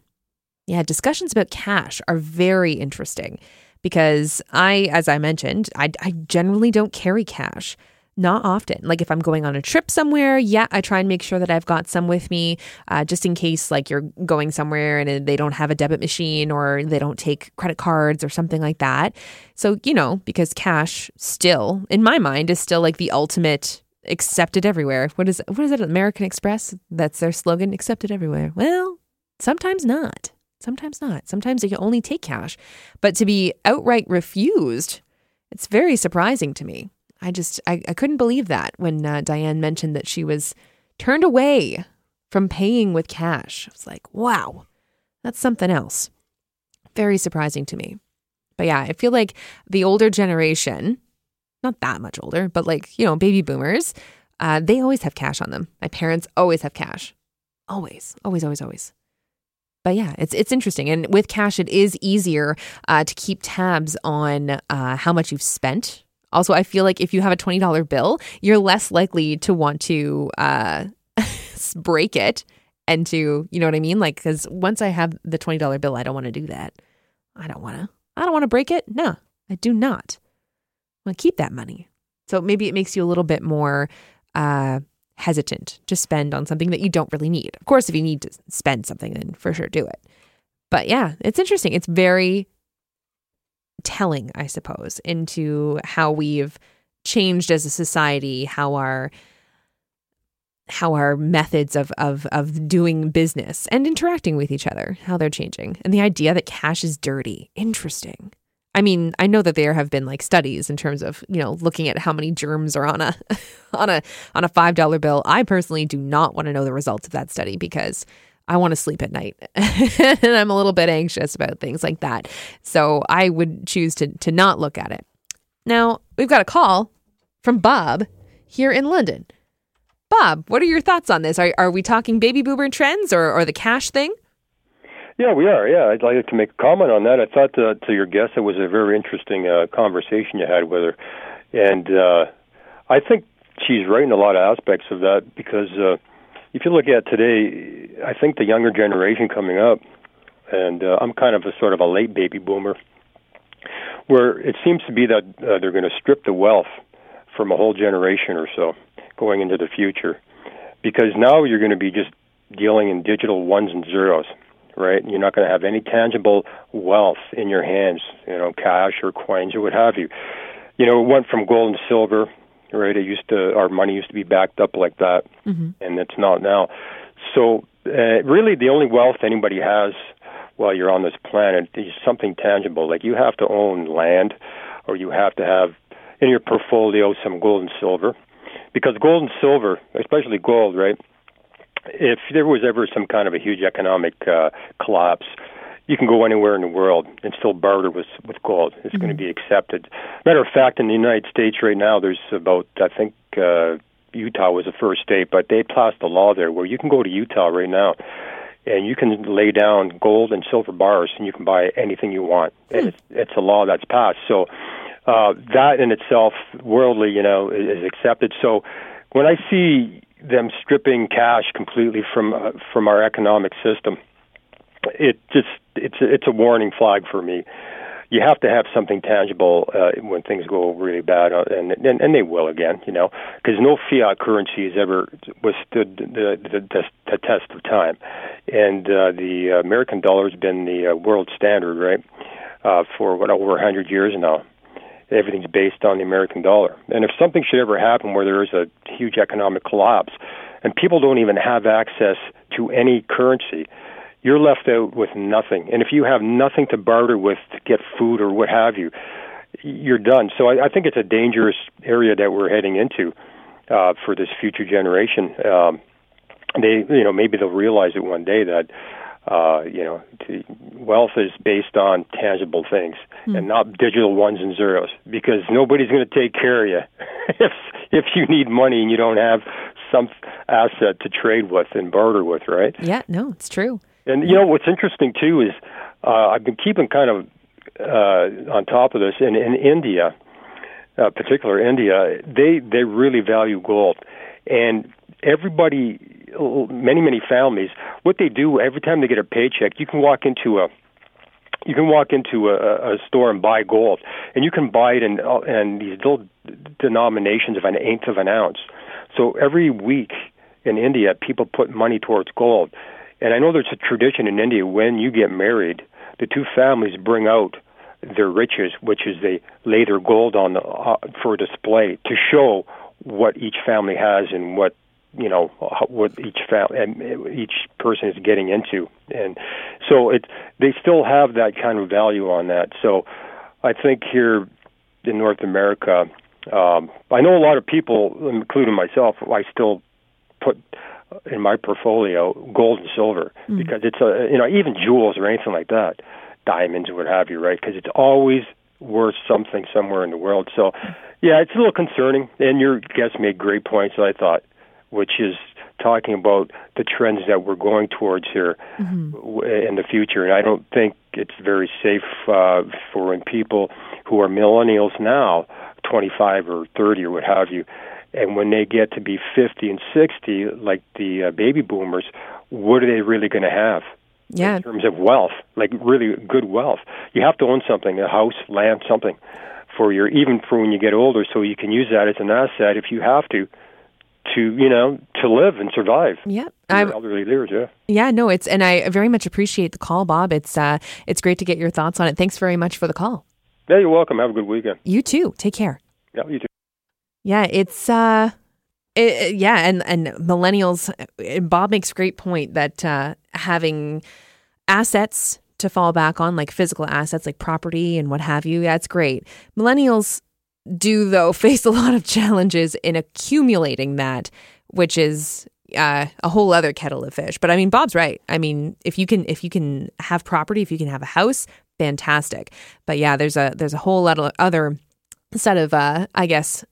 Yeah, discussions about cash are very interesting because I, as I mentioned, I, I generally don't carry cash. Not often. Like if I'm going on a trip somewhere, yeah, I try and make sure that I've got some with me, uh, just in case like you're going somewhere and they don't have a debit machine or they don't take credit cards or something like that. So you know, because cash still, in my mind, is still like the ultimate accepted everywhere. What is what is it? American Express. That's their slogan. Accepted everywhere. Well, sometimes not. Sometimes not. Sometimes they can only take cash, but to be outright refused, it's very surprising to me. I just, I, I couldn't believe that when uh, Diane mentioned that she was turned away from paying with cash. I was like, wow, that's something else. Very surprising to me. But yeah, I feel like the older generation, not that much older, but like, you know, baby boomers, uh, they always have cash on them. My parents always have cash. Always, always, always, always. But yeah, it's it's interesting, and with cash, it is easier uh, to keep tabs on uh, how much you've spent also, I feel like if you have a $20 bill, you're less likely to want to uh, break it and to, you know what I mean? Like, because once I have the $20 bill, I don't want to do that. I don't want to. I don't want to break it. No, I do not. I want to keep that money. So maybe it makes you a little bit more uh, hesitant to spend on something that you don't really need. Of course, if you need to spend something, then for sure do it. But yeah, it's interesting. It's very telling, I suppose, into how we've changed as a society, how our how our methods of, of of doing business and interacting with each other, how they're changing. And the idea that cash is dirty. Interesting. I mean, I know that there have been like studies in terms of, you know, looking at how many germs are on a on a on a $5 bill. I personally do not want to know the results of that study because I want to sleep at night and I'm a little bit anxious about things like that. So I would choose to, to not look at it. Now, we've got a call from Bob here in London. Bob, what are your thoughts on this? Are, are we talking baby boomer trends or, or the cash thing? Yeah, we are. Yeah, I'd like to make a comment on that. I thought to, to your guest it was a very interesting uh, conversation you had with her, and uh, I think she's right in a lot of aspects of that because uh, if you look at today, I think the younger generation coming up, and uh, I'm kind of a sort of a late baby boomer, where it seems to be that uh, they're going to strip the wealth from a whole generation or so going into the future, because now you're going to be just dealing in digital ones and zeros, right? You're not going to have any tangible wealth in your hands, you know, cash or coins or what have you. You know, it went from gold and silver right? It used to our money used to be backed up like that, mm-hmm. and it's not now. So uh, really, the only wealth anybody has while you're on this planet is something tangible. Like you have to own land, or you have to have in your portfolio some gold and silver, because gold and silver, especially gold, right? If there was ever some kind of a huge economic uh, collapse, you can go anywhere in the world and still barter with with gold. It's mm-hmm. going to be accepted. Matter of fact, in the United States right now, there's about I think uh, Utah was the first state, but they passed a law there where you can go to Utah right now and you can lay down gold and silver bars and you can buy anything you want. Mm. And it's, it's a law that's passed. So uh, that in itself, worldly, you know, is, is accepted. So when I see them stripping cash completely from uh, from our economic system it just it's it's a warning flag for me. You have to have something tangible uh, when things go really bad, uh, and, and and they will again, you know, because no fiat currency has ever withstood the, the, the, the test of time, and uh, the American dollar has been the uh, world standard, right, uh, for what over a hundred years now everything's based on the American dollar. And if something should ever happen where there is a huge economic collapse and people don't even have access to any currency, you're left out with nothing. And if you have nothing to barter with to get food or what have you, you're done. So I, I think it's a dangerous area that we're heading into uh, for this future generation. Um, they, you know, maybe they'll realize it one day that, uh, you know, wealth is based on tangible things mm. and not digital ones and zeros. Because nobody's going to take care of you if if you need money and you don't have some asset to trade with and barter with, right? Yeah, no, it's true. And you know what's interesting too is uh, I've been keeping kind of uh, on top of this. In in India, uh, particular India, they they really value gold, and everybody, many many families, what they do every time they get a paycheck, you can walk into a you can walk into a, a store and buy gold, and you can buy it in in these little denominations of an eighth of an ounce. So every week in India, people put money towards gold. And I know there's a tradition in India when you get married, the two families bring out their riches, which is they lay their gold on the, uh, for display to show what each family has and what you know what each family and each person is getting into, and so it they still have that kind of value on that. So I think here in North America, um, I know a lot of people, including myself, I still put in my portfolio gold and silver mm. because it's a you know even jewels or anything like that, diamonds or what have you, right? Because it's always worth something somewhere in the world. So, yeah, it's a little concerning. And your guest made great points. I thought, which is talking about the trends that we're going towards here mm-hmm. in the future. And I don't think it's very safe uh, for when people who are millennials now, 25 or 30 or what have you, And when they get to be 50 and 60, like the uh, baby boomers, what are they really going to have? Yeah. In terms of wealth, like really good wealth. You have to own something, a house, land, something for your, even for when you get older, so you can use that as an asset if you have to, to, you know, to live and survive. Yeah. I, I'm, elderly years, yeah. yeah, no, it's, and I very much appreciate the call, Bob. It's, uh, it's great to get your thoughts on it. Thanks very much for the call. Yeah, you're welcome. Have a good weekend. You too. Take care. Yeah, you too. Yeah, it's uh it, yeah, and and millennials Bob makes a great point that uh having assets to fall back on like physical assets like property and what have you, that's great. Millennials do though face a lot of challenges in accumulating that, which is uh, a whole other kettle of fish. But I mean, Bob's right. I mean, if you can if you can have property, if you can have a house, fantastic. But yeah, there's a there's a whole lot of other set of uh, I guess uh,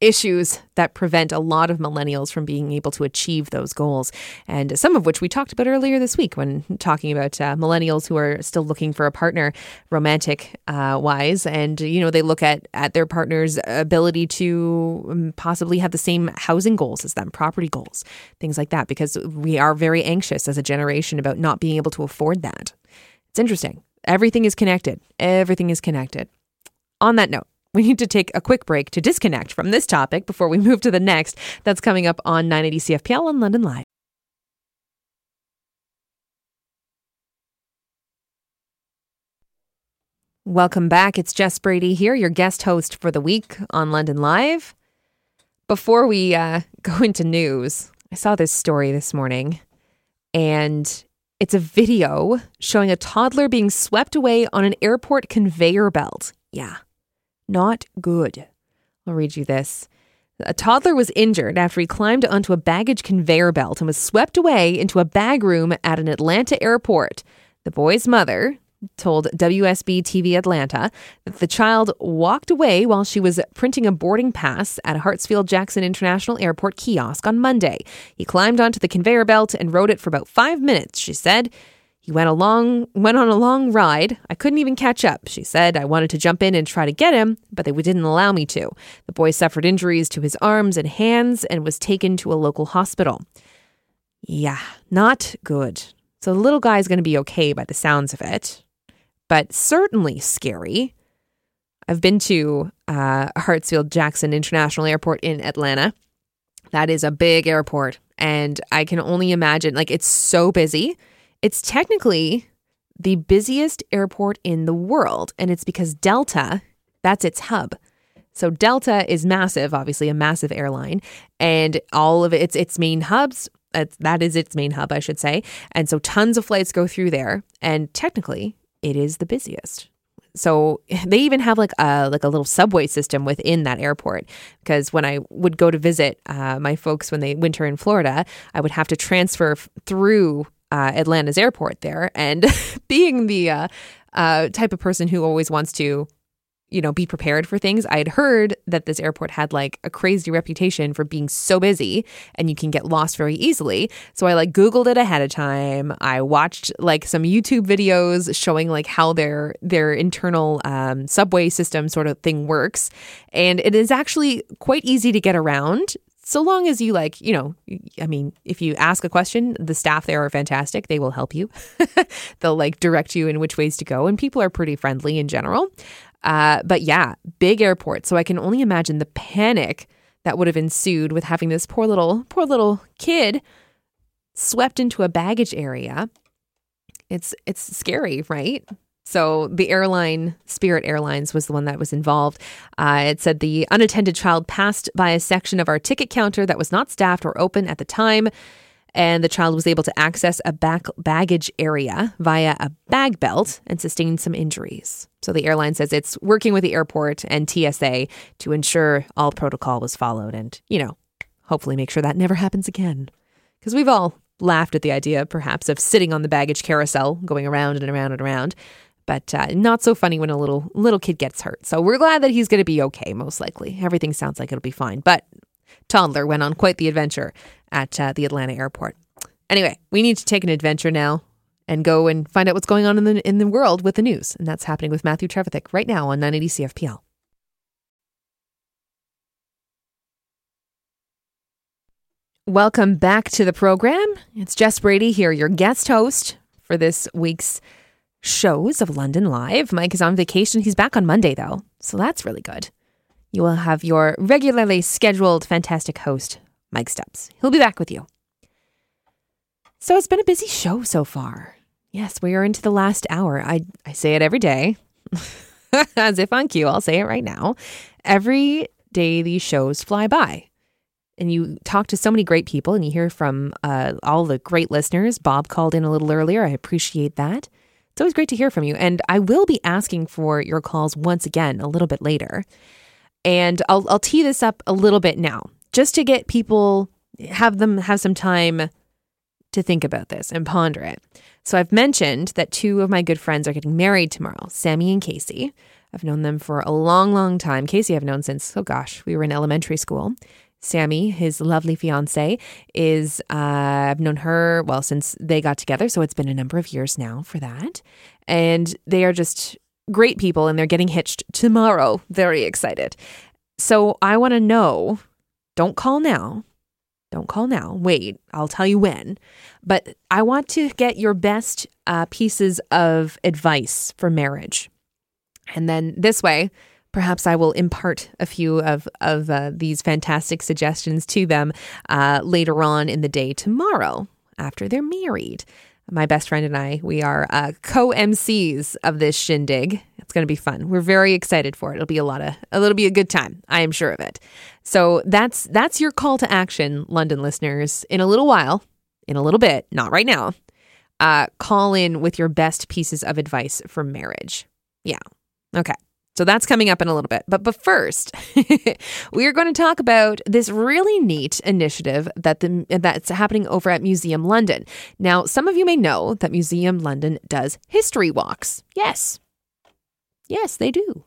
issues that prevent a lot of millennials from being able to achieve those goals, and some of which we talked about earlier this week when talking about uh, millennials who are still looking for a partner, romantic uh, wise, and you know they look at at their partner's ability to um, possibly have the same housing goals as them, property goals, things like that, because we are very anxious as a generation about not being able to afford that. It's interesting. Everything is connected. Everything is connected. On that note, we need to take a quick break to disconnect from this topic before we move to the next. That's coming up on 980 CFPL on London Live. Welcome back. It's Jess Brady here, your guest host for the week on London Live. Before we uh, go into news, I saw this story this morning, and it's a video showing a toddler being swept away on an airport conveyor belt. Yeah, not good. I'll read you this. A toddler was injured after he climbed onto a baggage conveyor belt and was swept away into a bag room at an Atlanta airport. The boy's mother told WSB TV Atlanta that the child walked away while she was printing a boarding pass at a Hartsfield Jackson International Airport kiosk on Monday. He climbed onto the conveyor belt and rode it for about five minutes, she said. He went along went on a long ride. I couldn't even catch up, she said. I wanted to jump in and try to get him, but they didn't allow me to. The boy suffered injuries to his arms and hands and was taken to a local hospital. Yeah, not good. So the little guy's going to be okay by the sounds of it, but certainly scary. I've been to uh, Hartsfield Jackson International Airport in Atlanta. That is a big airport, and I can only imagine, like, it's so busy. It's technically the busiest airport in the world, and it's because Delta, that's its hub. So Delta is massive, obviously a massive airline, and all of its its main hubs. That is its main hub, I should say. And so tons of flights go through there, and technically, it is the busiest. So they even have like a like a little subway system within that airport. Because when I would go to visit uh, my folks when they winter in Florida, I would have to transfer through uh, Atlanta's airport there. And being the uh, uh, type of person who always wants to, you know, be prepared for things, I had heard that this airport had like a crazy reputation for being so busy and you can get lost very easily. So I like Googled it ahead of time. I watched like some YouTube videos showing like how their their internal um, subway system sort of thing works, and it is actually quite easy to get around so long as you like, you know, I mean, if you ask a question, the staff there are fantastic. They will help you. They'll like direct you in which ways to go, and people are pretty friendly in general. Uh, but yeah, big airport. So I can only imagine the panic that would have ensued with having this poor little, poor little kid swept into a baggage area. It's it's scary, right? So the airline, Spirit Airlines, was the one that was involved. Uh, it said the unattended child passed by a section of our ticket counter that was not staffed or open at the time, and the child was able to access a back baggage area via a bag belt and sustained some injuries. So the airline says it's working with the airport and TSA to ensure all protocol was followed, and you know, hopefully make sure that never happens again. Because we've all laughed at the idea, perhaps, of sitting on the baggage carousel, going around and around and around but uh, not so funny when a little little kid gets hurt. So we're glad that he's going to be okay. Most likely, everything sounds like it'll be fine. But toddler went on quite the adventure at uh, the Atlanta airport. Anyway, we need to take an adventure now and go and find out what's going on in the in the world with the news, and that's happening with Matthew Trevithick right now on 980 CFPL. Welcome back to the program. It's Jess Brady here, your guest host for this week's shows of London Live. Mike is on vacation. He's back on Monday, though, so that's really good. You will have your regularly scheduled fantastic host, Mike Stubbs. He'll be back with you. So it's been a busy show so far. Yes, we are into the last hour. I, I say it every day, as if on cue. I'll say it right now. Every day these shows fly by and you talk to so many great people and you hear from uh, all the great listeners. Bob called in a little earlier. I appreciate that. It's always great to hear from you. And I will be asking for your calls once again a little bit later. And I'll, I'll tee this up a little bit now just to get people, have them have some time to think about this and ponder it. So I've mentioned that two of my good friends are getting married tomorrow, Sammy and Casey. I've known them for a long, long time. Casey I've known since, oh gosh, we were in elementary school. Sammy, his lovely fiance, is uh, I've known her well since they got together, so it's been a number of years now for that. And they are just great people, and they're getting hitched tomorrow. Very excited. So I want to know. Don't call now. Don't call now. Wait, I'll tell you when. But I want to get your best uh, pieces of advice for marriage. And then this way, perhaps I will impart a few of of uh, these fantastic suggestions to them uh, later on in the day tomorrow after they're married. My best friend and I, we are uh, co MCs of this shindig. It's going to be fun. We're very excited for it. It'll be a lot of, it'll be a good time. I am sure of it. So that's that's your call to action, London listeners. In a little while, in a little bit, not right now. Uh, call in with your best pieces of advice for marriage. Yeah. Okay. So that's coming up in a little bit. But but first, we are going to talk about this really neat initiative that the that's happening over at Museum London. Now, some of you may know that Museum London does history walks. Yes. Yes, they do.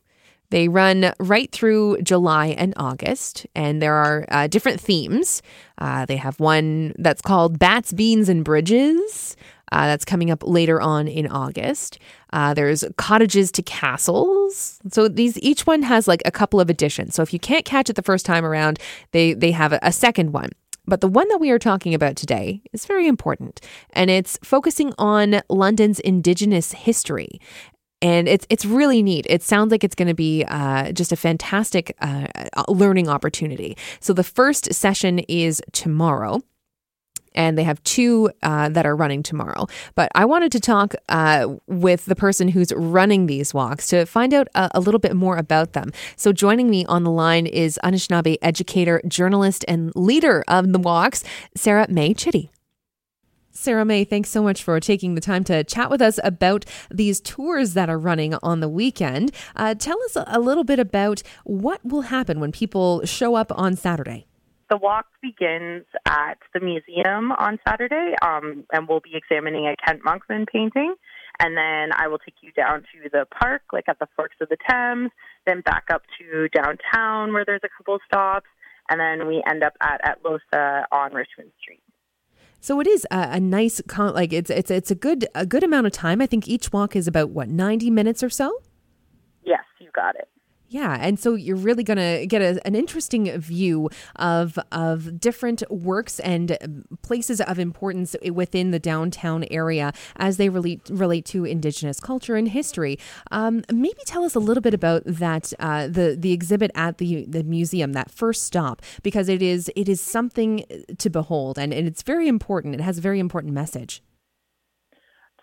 They run right through July and August, and there are uh, different themes. Uh, they have one that's called Bats, Beans, and Bridges. Uh, that's coming up later on in August. Uh, there's cottages to castles. So these each one has like a couple of additions. So if you can't catch it the first time around, they they have a, a second one. But the one that we are talking about today is very important, and it's focusing on London's Indigenous history. And it's it's really neat. It sounds like it's going to be uh, just a fantastic uh, learning opportunity. So the first session is tomorrow and they have two uh, that are running tomorrow. But I wanted to talk uh, with the person who's running these walks to find out a, a, little bit more about them. So joining me on the line is Anishinaabe educator, journalist, and leader of the walks, Sara Mai Chitty. Sara Mai, thanks so much for taking the time to chat with us about these tours that are running on the weekend. Uh, tell us a little bit about what will happen when people show up on Saturday. The walk begins at the museum on Saturday, um, and we'll be examining a Kent Monkman painting. And then I will take you down to the park, like at the Forks of the Thames, then back up to downtown where there's a couple stops, and then we end up at Atlohsa on Richmond Street. So it is a, a nice, con- like it's it's it's a good a good amount of time. I think each walk is about what ninety minutes or so. Yes, you got it. Yeah, and so you're really going to get a, an interesting view of of different works and places of importance within the downtown area as they relate relate to Indigenous culture and history. Um, maybe tell us a little bit about that uh, the the exhibit at the the museum, that first stop, because it is it is something to behold and, and it's very important. It has a very important message.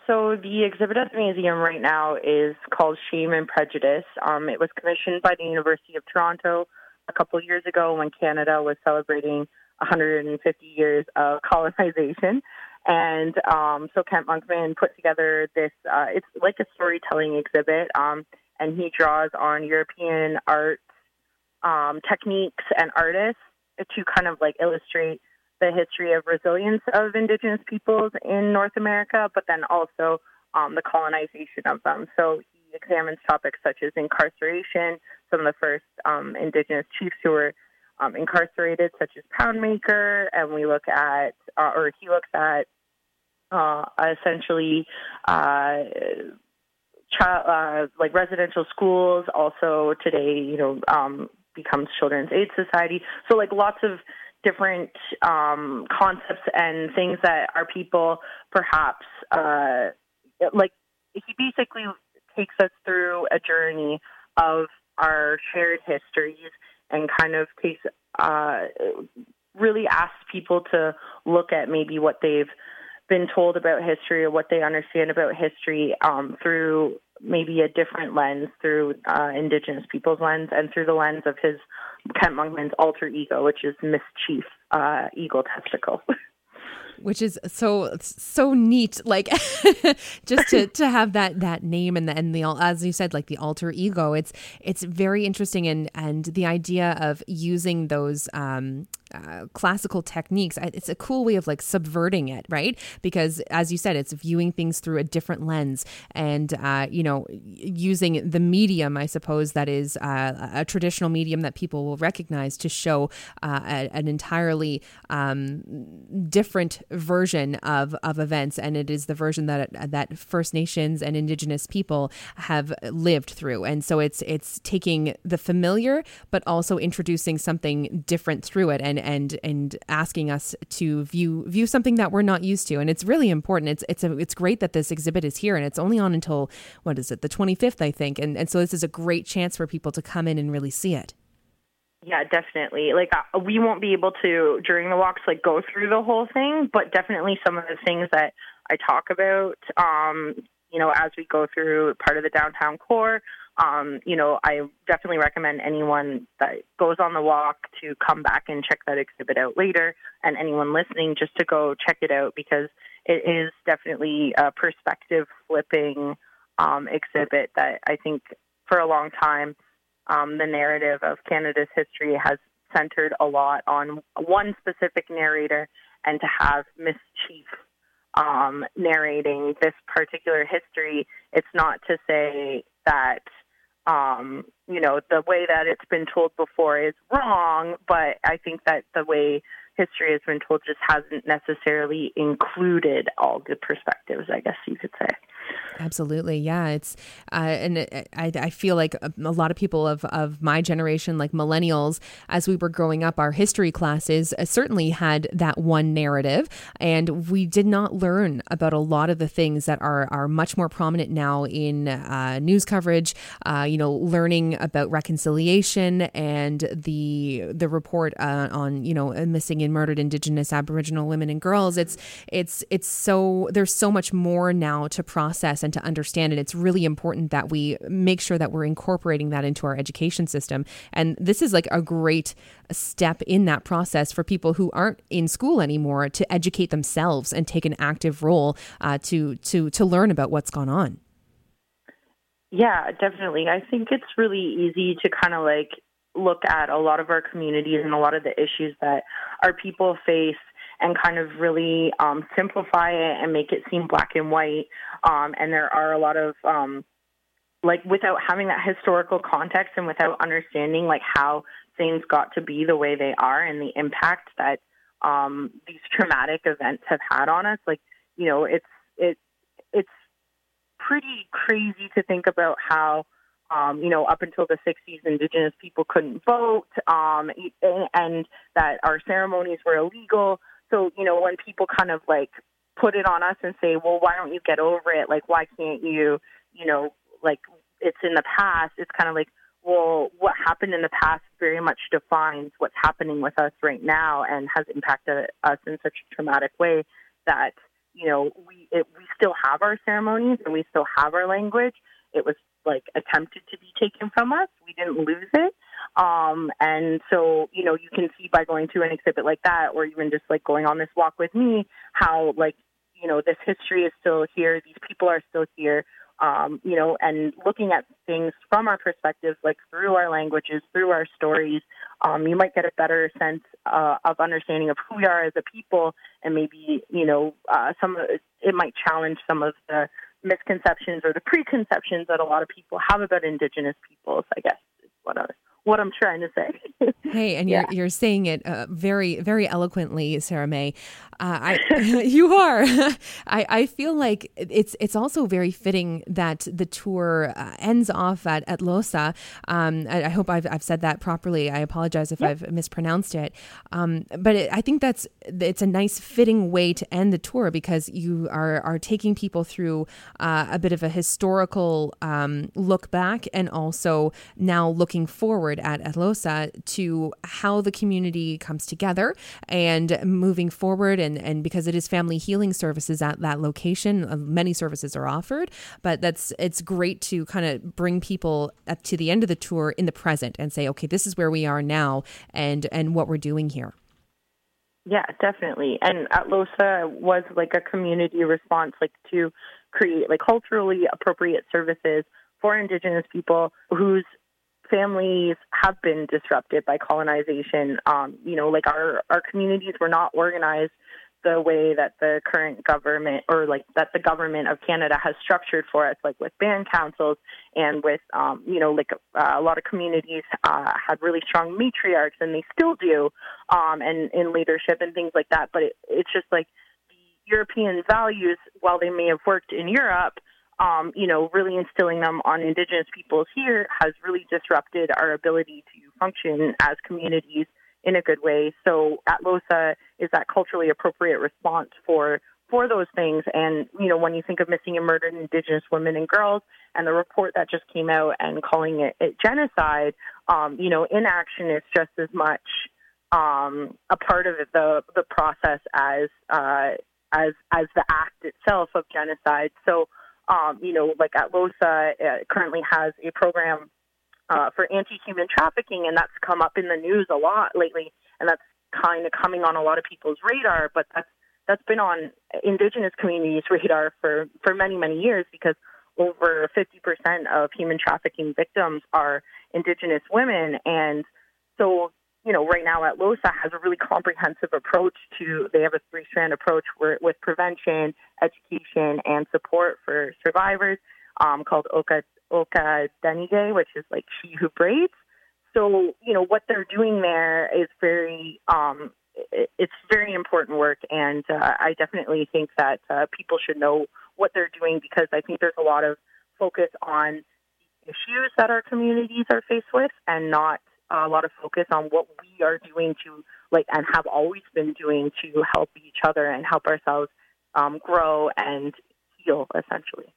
So the exhibit at the museum right now is called Shame and Prejudice. Um, it was commissioned by the University of Toronto a couple years ago when Canada was celebrating 150 years of colonization. And um, so Kent Monkman put together this, uh, it's like a storytelling exhibit, um, and he draws on European art um, techniques and artists to kind of like illustrate the history of resilience of indigenous peoples in North America, but then also um, the colonization of them. So he examines topics such as incarceration, some of the first um, indigenous chiefs who were um, incarcerated, such as Poundmaker, and we look at, uh, or he looks at, uh, essentially. Uh, child, uh, like residential schools, also today, you know, um, becomes Children's Aid Society. So, like, lots of different um, concepts and things that our people perhaps uh, like. He basically takes us through a journey of our shared histories and kind of takes uh, really asks people to look at maybe what they've been told about history or what they understand about history um, through maybe a different lens, through uh, Indigenous people's lens, and through the lens of his Kent Monkman's alter ego, which is Miss Chief uh, Eagle Testickle. which is so so neat like just to to have that that name and the and the as you said like the alter ego it's it's very interesting and and the idea of using those um uh, classical techniques it's a cool way of like subverting it right? Because as you said it's viewing things through a different lens and uh, you know using the medium i suppose that is uh, a traditional medium that people will recognize to show uh, a, an entirely um, different version of of events. And it is the version that that first nations and indigenous people have lived through. And so it's it's taking the familiar but also introducing something different through it. And and and asking us to view view something that we're not used to. And it's really important. It's it's a, it's great that this exhibit is here and it's only on until what is it the 25th I think. And and so this is a great chance for people to come in and really see it. Yeah, definitely. Like uh, we won't be able to during the walks like go through the whole thing, but definitely some of the things that I talk about um, you know, as we go through part of the downtown core, um, you know, I definitely recommend anyone that goes on the walk to come back and check that exhibit out later, and anyone listening just to go check it out because it is definitely a perspective flipping um, exhibit that I think for a long time um, the narrative of Canada's history has centered a lot on one specific narrator, and to have Miss Chief um, narrating this particular history, it's not to say that um, you know, the way that it's been told before is wrong, but I think that the way history has been told just hasn't necessarily included all the perspectives, I guess you could say. Absolutely, yeah. It's uh, and it, I, I feel like a, a, lot of people of of my generation, like millennials, as we were growing up, our history classes uh, certainly had that one narrative, and we did not learn about a lot of the things that are are much more prominent now in uh, news coverage. Uh, you know, learning about reconciliation and the the report uh, on you know missing and murdered Indigenous Aboriginal women and girls. It's it's it's so there's so much more now to process and to understand. And it's really important that we make sure that we're incorporating that into our education system. And this is like a great step in that process for people who aren't in school anymore to educate themselves and take an active role uh, to to to learn about what's gone on. Yeah, definitely. I think it's really easy to kind of like look at a lot of our communities and a lot of the issues that our people face and kind of really um, simplify it and make it seem black and white. Um, and there are a lot of um, like without having that historical context and without understanding like how things got to be the way they are and the impact that um, these traumatic events have had on us. Like you know, it's it it's pretty crazy to think about how um, you know, up until the 60s, Indigenous people couldn't vote, um, and that our ceremonies were illegal. So, you know, when people kind of like put it on us and say, well, why don't you get over it? Like, why can't you, you know, like it's in the past, it's kind of like, well, what happened in the past very much defines what's happening with us right now and has impacted us in such a traumatic way that, you know, we, it, we still have our ceremonies and we still have our language. It was like attempted to be taken from us. We didn't lose it. Um, and so, you know, you can see by going to an exhibit like that, or even just like going on this walk with me, how like, you know, this history is still here. These people are still here. Um, you know, and looking at things from our perspectives, like through our languages, through our stories, um, you might get a better sense uh, of understanding of who we are as a people, and maybe you know, uh, some of it, might challenge some of the misconceptions or the preconceptions that a lot of people have about Indigenous peoples. I guess is what I what I'm trying to say. hey, and you're yeah. you're saying it uh, very very eloquently, Sara Mai. Uh, I you are. I I feel like it's it's also very fitting that the tour uh, ends off at Atlohsa. Um, I, I, hope I've I've said that properly. I apologize if I've mispronounced it. Um, but it, I think that's it's a nice fitting way to end the tour because you are are taking people through uh, a bit of a historical um, look back and also now looking forward at Losa to how the community comes together and moving forward and, and because it is family healing services at that location, uh, many services are offered, but that's it's great to kind of bring people up to the end of the tour in the present and say, okay, this is where we are now and and what we're doing here. Yeah, definitely. And Atlohsa was like a community response, like to create like culturally appropriate services for Indigenous people whose families have been disrupted by colonization. Um, you know, like our our communities were not organized the way that the current government or like that the government of Canada has structured for us, like with band councils and with, um, you know, like uh, a lot of communities uh, had really strong matriarchs and they still do, um, and in leadership and things like that. But it, it's just like the European values, while they may have worked in Europe, um, you know, really instilling them on Indigenous peoples here has really disrupted our ability to function as communities in a good way. So Atlohsa is that culturally appropriate response for for those things. And you know, when you think of missing and murdered Indigenous women and girls, and the report that just came out and calling it, it genocide, um, you know, inaction is just as much um, a part of the the process as uh, as as the act itself of genocide. So um, you know, like Atlohsa uh, currently has a program uh, for anti-human trafficking, and that's come up in the news a lot lately, and that's kind of coming on a lot of people's radar. But that's that's been on Indigenous communities' radar for for many many years because over 50% of human trafficking victims are Indigenous women, and so you know, right now Atlohsa has a really comprehensive approach to, they have a three strand approach where, with prevention, education, and support for survivors um, called Oka, Oka Denige, which is like she who braids. So, you know, what they're doing there is very, um, it's very important work. And uh, I definitely think that uh, people should know what they're doing because I think there's a lot of focus on issues that our communities are faced with and not a lot of focus on what we are doing to like and have always been doing to help each other and help ourselves um, grow and heal essentially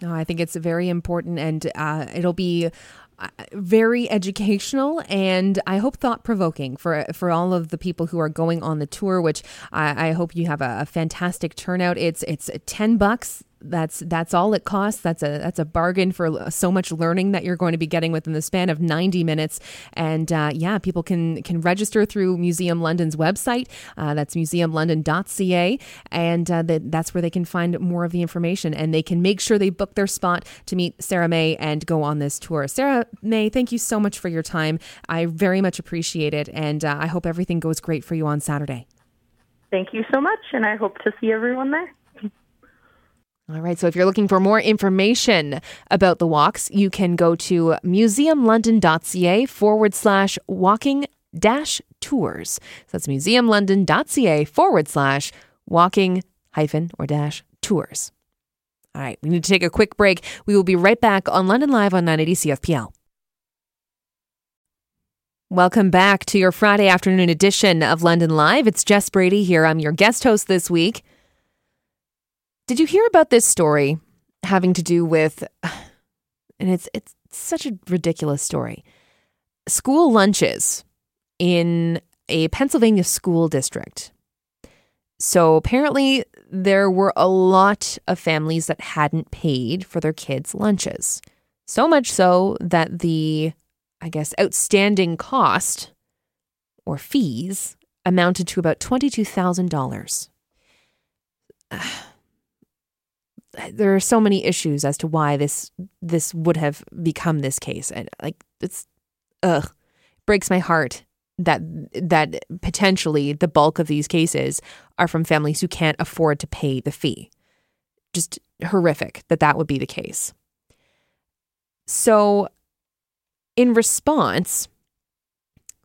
no i think it's very important and uh, it'll be uh, very educational and I hope thought provoking for for all of the people who are going on the tour. Which I, I hope you have a, a fantastic turnout. It's it's ten bucks that's that's all it costs. That's a that's a bargain for so much learning that you're going to be getting within the span of 90 minutes. And uh, yeah, people can can register through Museum London's website. Uh, that's museumlondon.ca, and uh, that's where they can find more of the information. And they can make sure they book their spot to meet Sara Mai and go on this tour. Sara Mai, thank you so much for your time. I very much appreciate it, and uh, I hope everything goes great for you on Saturday. Thank you so much, and I hope to see everyone there. All right. So if you're looking for more information about the walks, you can go to museumlondon.ca forward slash walking dash tours. So that's museumlondon.ca forward slash walking hyphen or dash tours. All right. We need to take a quick break. We will be right back on London Live on 980 CFPL. Welcome back to your Friday afternoon edition of London Live. It's Jess Brady here. I'm your guest host this week. Did you hear about this story having to do with and it's it's such a ridiculous story. School lunches in a Pennsylvania school district. So apparently there were a lot of families that hadn't paid for their kids' lunches. So much so that the I guess outstanding cost or fees amounted to about $22,000 there are so many issues as to why this this would have become this case and like it's ugh breaks my heart that that potentially the bulk of these cases are from families who can't afford to pay the fee just horrific that that would be the case so in response,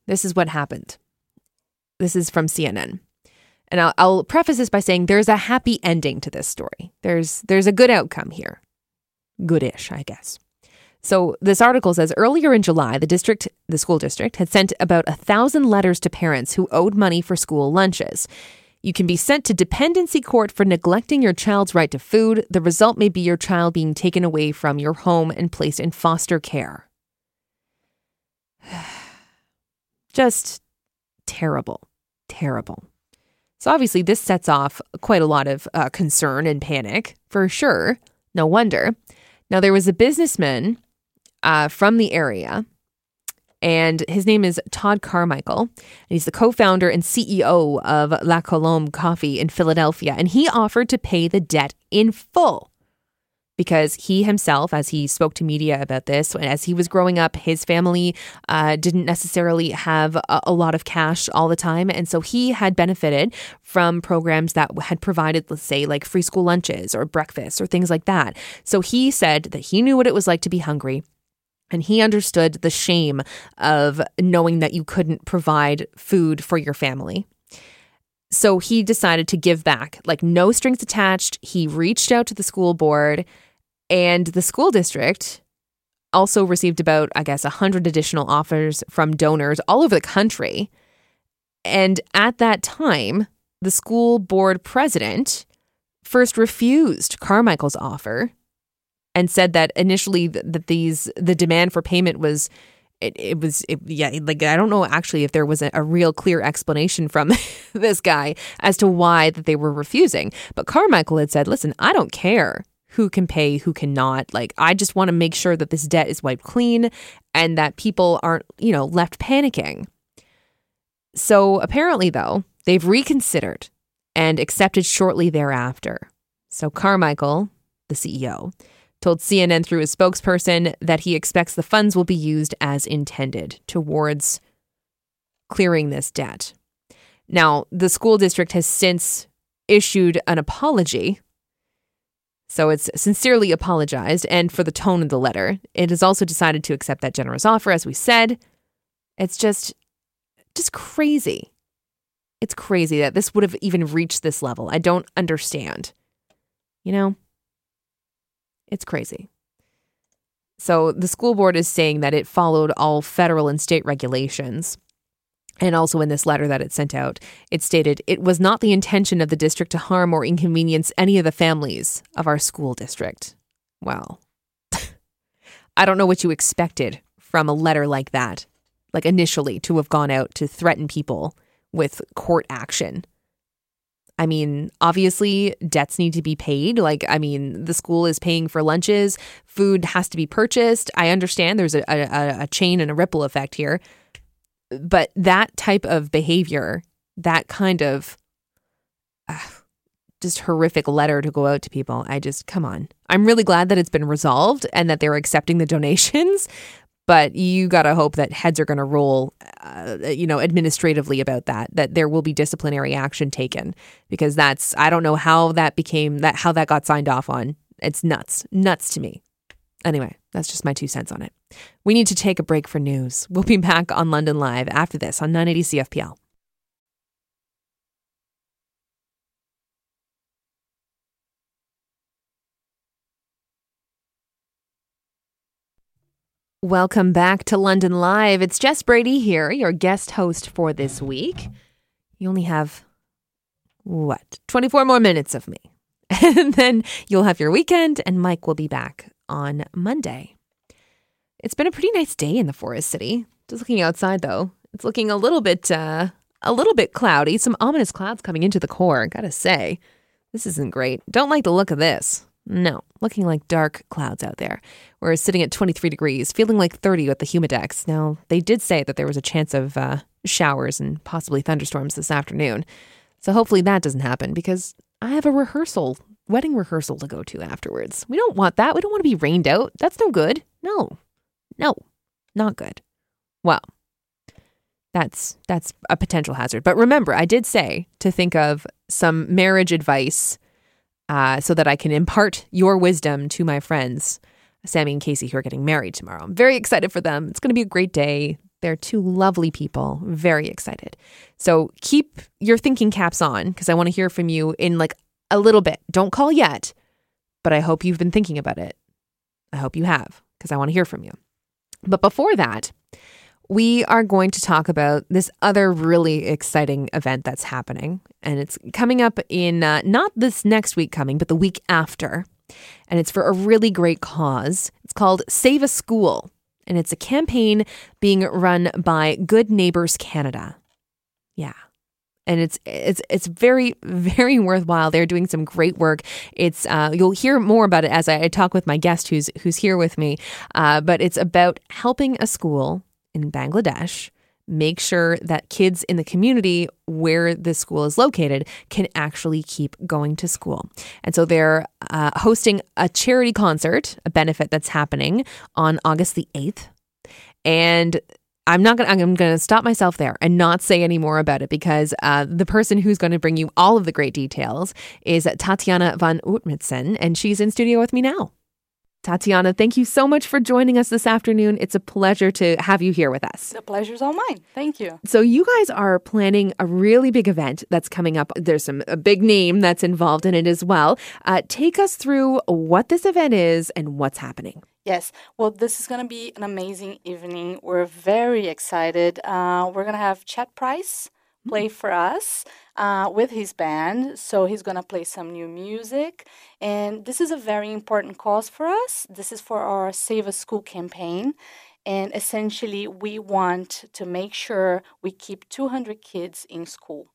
this is what happened. This is from CNN. And I'll, I'll preface this by saying there's a happy ending to this story. There's there's a good outcome here. Goodish, I guess. So this article says earlier in July, the district, the school district, had sent about a thousand letters to parents who owed money for school lunches. You can be sent to dependency court for neglecting your child's right to food. The result may be your child being taken away from your home and placed in foster care. Just terrible, terrible. So, obviously, this sets off quite a lot of uh, concern and panic for sure. No wonder. Now, there was a businessman uh, from the area, and his name is Todd Carmichael. And he's the co founder and CEO of La Colombe Coffee in Philadelphia. And he offered to pay the debt in full because he himself, as he spoke to media about this, as he was growing up, his family uh, didn't necessarily have a, a, lot of cash all the time. And so he had benefited from programs that had provided, let's say, like free school lunches or breakfast or things like that. So he said that he knew what it was like to be hungry. And he understood the shame of knowing that you couldn't provide food for your family. So he decided to give back, like no strings attached. He reached out to the school board and the school district also received about, I guess, 100 additional offers from donors all over the country. And at that time, the school board president first refused Carmichael's offer and said that initially that these the demand for payment was it, it was it, yeah like I don't know actually if there was a, a real clear explanation from this guy as to why that they were refusing but Carmichael had said listen I don't care who can pay, who cannot. Like, I just want to make sure that this debt is wiped clean and that people aren't, you know, left panicking. So apparently, though, they've reconsidered and accepted shortly thereafter. So Carmichael, the CEO, told CNN through his spokesperson that he expects the funds will be used as intended towards clearing this debt. Now, the school district has since issued an apology so it's sincerely apologized and for the tone of the letter. It has also decided to accept that generous offer, as we said. It's just, just crazy. It's crazy that this would have even reached this level. I don't understand. You know? It's crazy. So the school board is saying that it followed all federal and state regulations. And also in this letter that it sent out, it stated it was not the intention of the district to harm or inconvenience any of the families of our school district. Well, I don't know what you expected from a letter like that, like initially to have gone out to threaten people with court action. I mean, obviously, debts need to be paid. Like, I mean, the school is paying for lunches, food has to be purchased. I understand there's a, a, a chain and a ripple effect here but that type of behavior, that kind of uh, just horrific letter to go out to people, I just, come on. I'm really glad that it's been resolved and that they're accepting the donations, but you got to hope that heads are going to roll, uh, you know, administratively about that, that there will be disciplinary action taken because that's, I don't know how that became that, how that got signed off on. It's nuts, nuts to me. Anyway, that's just my two cents on it. We need to take a break for news. We'll be back on London Live after this on 980 CFPL. Welcome back to London Live. It's Jess Brady here, your guest host for this week. You only have, what, 24 more minutes of me. And then you'll have your weekend, and Mike will be back on Monday. It's been a pretty nice day in the Forest City. Just looking outside though, it's looking a little bit uh, a little bit cloudy. Some ominous clouds coming into the core, gotta say. This isn't great. Don't like the look of this. No, looking like dark clouds out there. We're sitting at 23 degrees, feeling like 30 with the humidex. Now, they did say that there was a chance of uh, showers and possibly thunderstorms this afternoon. So hopefully that doesn't happen because I have a rehearsal wedding rehearsal to go to afterwards. We don't want that. We don't want to be rained out. That's no good. No. No. Not good. Well, that's that's a potential hazard. But remember, I did say to think of some marriage advice uh, so that I can impart your wisdom to my friends. Sammy and Casey, who are getting married tomorrow. I'm very excited for them. It's going to be a great day. They're two lovely people. Very excited. So keep your thinking caps on because I want to hear from you in like a little bit. Don't call yet, but I hope you've been thinking about it. I hope you have because I want to hear from you. But before that, we are going to talk about this other really exciting event that's happening. And it's coming up in uh, not this next week coming, but the week after. And it's for a really great cause. It's called Save a School. And it's a campaign being run by Good Neighbors Canada. Yeah and it's it's it's very very worthwhile. They're doing some great work. It's uh, you'll hear more about it as I, I, talk with my guest who's who's here with me. Uh, but it's about helping a school in Bangladesh make sure that kids in the community where the school is located can actually keep going to school. And so they're uh, hosting a charity concert, a benefit that's happening on August the 8th. And I'm not gonna. I'm gonna stop myself there and not say any more about it because uh, the person who's going to bring you all of the great details is Tatiana van Utmitsen, and she's in studio with me now. Tatiana, thank you so much for joining us this afternoon. It's a pleasure to have you here with us. The pleasure's all mine. Thank you. So, you guys are planning a really big event that's coming up. There's some a big name that's involved in it as well. Uh, take us through what this event is and what's happening. Yes, well, this is going to be an amazing evening. We're very excited. Uh, we're going to have Chet Price play for us uh, with his band. So he's going to play some new music. And this is a very important cause for us. This is for our Save a School campaign. And essentially, we want to make sure we keep 200 kids in school.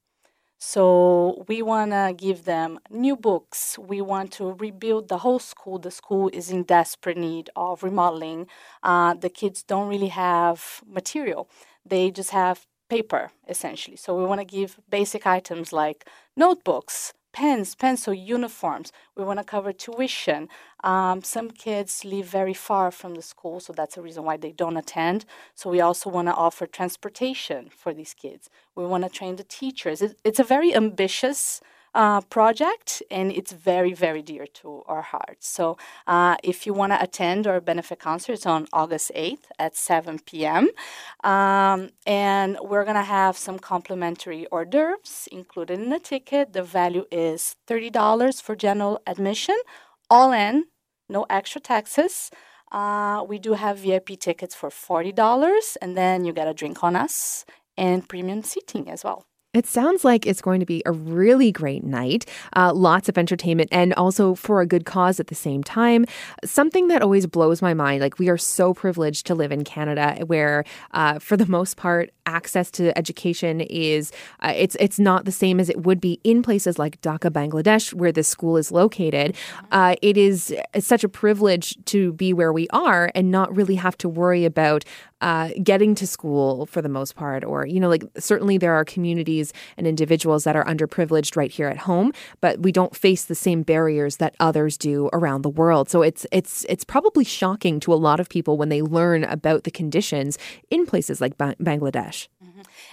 So we want to give them new books. We want to rebuild the whole school. The school is in desperate need of remodeling. Uh, the kids don't really have material. They just have paper, essentially. So we want to give basic items like notebooks, pens, pencil, uniforms. We want to cover tuition. Um, some kids live very far from the school, so that's a reason why they don't attend. So we also want to offer transportation for these kids. We want to train the teachers. It, it's a very ambitious uh, project, and it's very, very dear to our hearts. So, uh, if you want to attend our benefit concert, on August 8th at 7 p.m. Um, and we're going to have some complimentary hors d'oeuvres included in the ticket. The value is $30 for general admission, all in, no extra taxes. Uh, we do have VIP tickets for $40, and then you get a drink on us and premium seating as well. It sounds like it's going to be a really great night, uh, lots of entertainment, and also for a good cause at the same time. Something that always blows my mind like, we are so privileged to live in Canada where, uh, for the most part, access to education is uh, it's it's not the same as it would be in places like Dhaka, Bangladesh, where this school is located. Uh, it is such a privilege to be where we are and not really have to worry about uh, getting to school for the most part, or, you know, like certainly there are communities and individuals that are underprivileged right here at home, but we don't face the same barriers that others do around the world. So it's it's it's probably shocking to a lot of people when they learn about the conditions in places like ba- Bangladesh.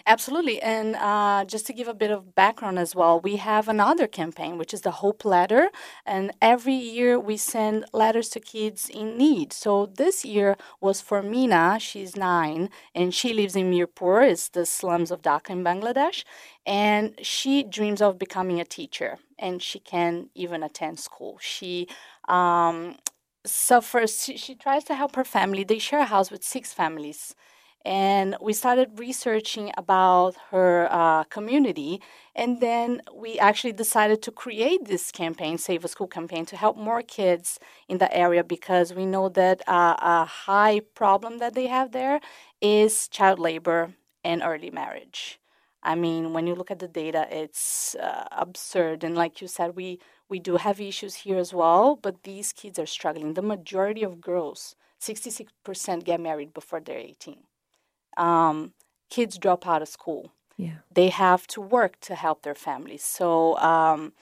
Absolutely. And uh, just to give a bit of background as well, we have another campaign, which is the Hope Letter. And every year we send letters to kids in need. So this year was for Mina. She's nine and she lives in Mirpur, it's the slums of Dhaka in Bangladesh. And she dreams of becoming a teacher and she can even attend school. She um, suffers, she, she tries to help her family. They share a house with six families and we started researching about her uh, community and then we actually decided to create this campaign save a school campaign to help more kids in the area because we know that uh, a high problem that they have there is child labor and early marriage. I mean when you look at the data it's uh, absurd. And like you said we we do have issues here as well but these kids are struggling. The majority of girls 66% get married before they're 18 um, kids drop out of school. Yeah. They have to work to help their families. So um,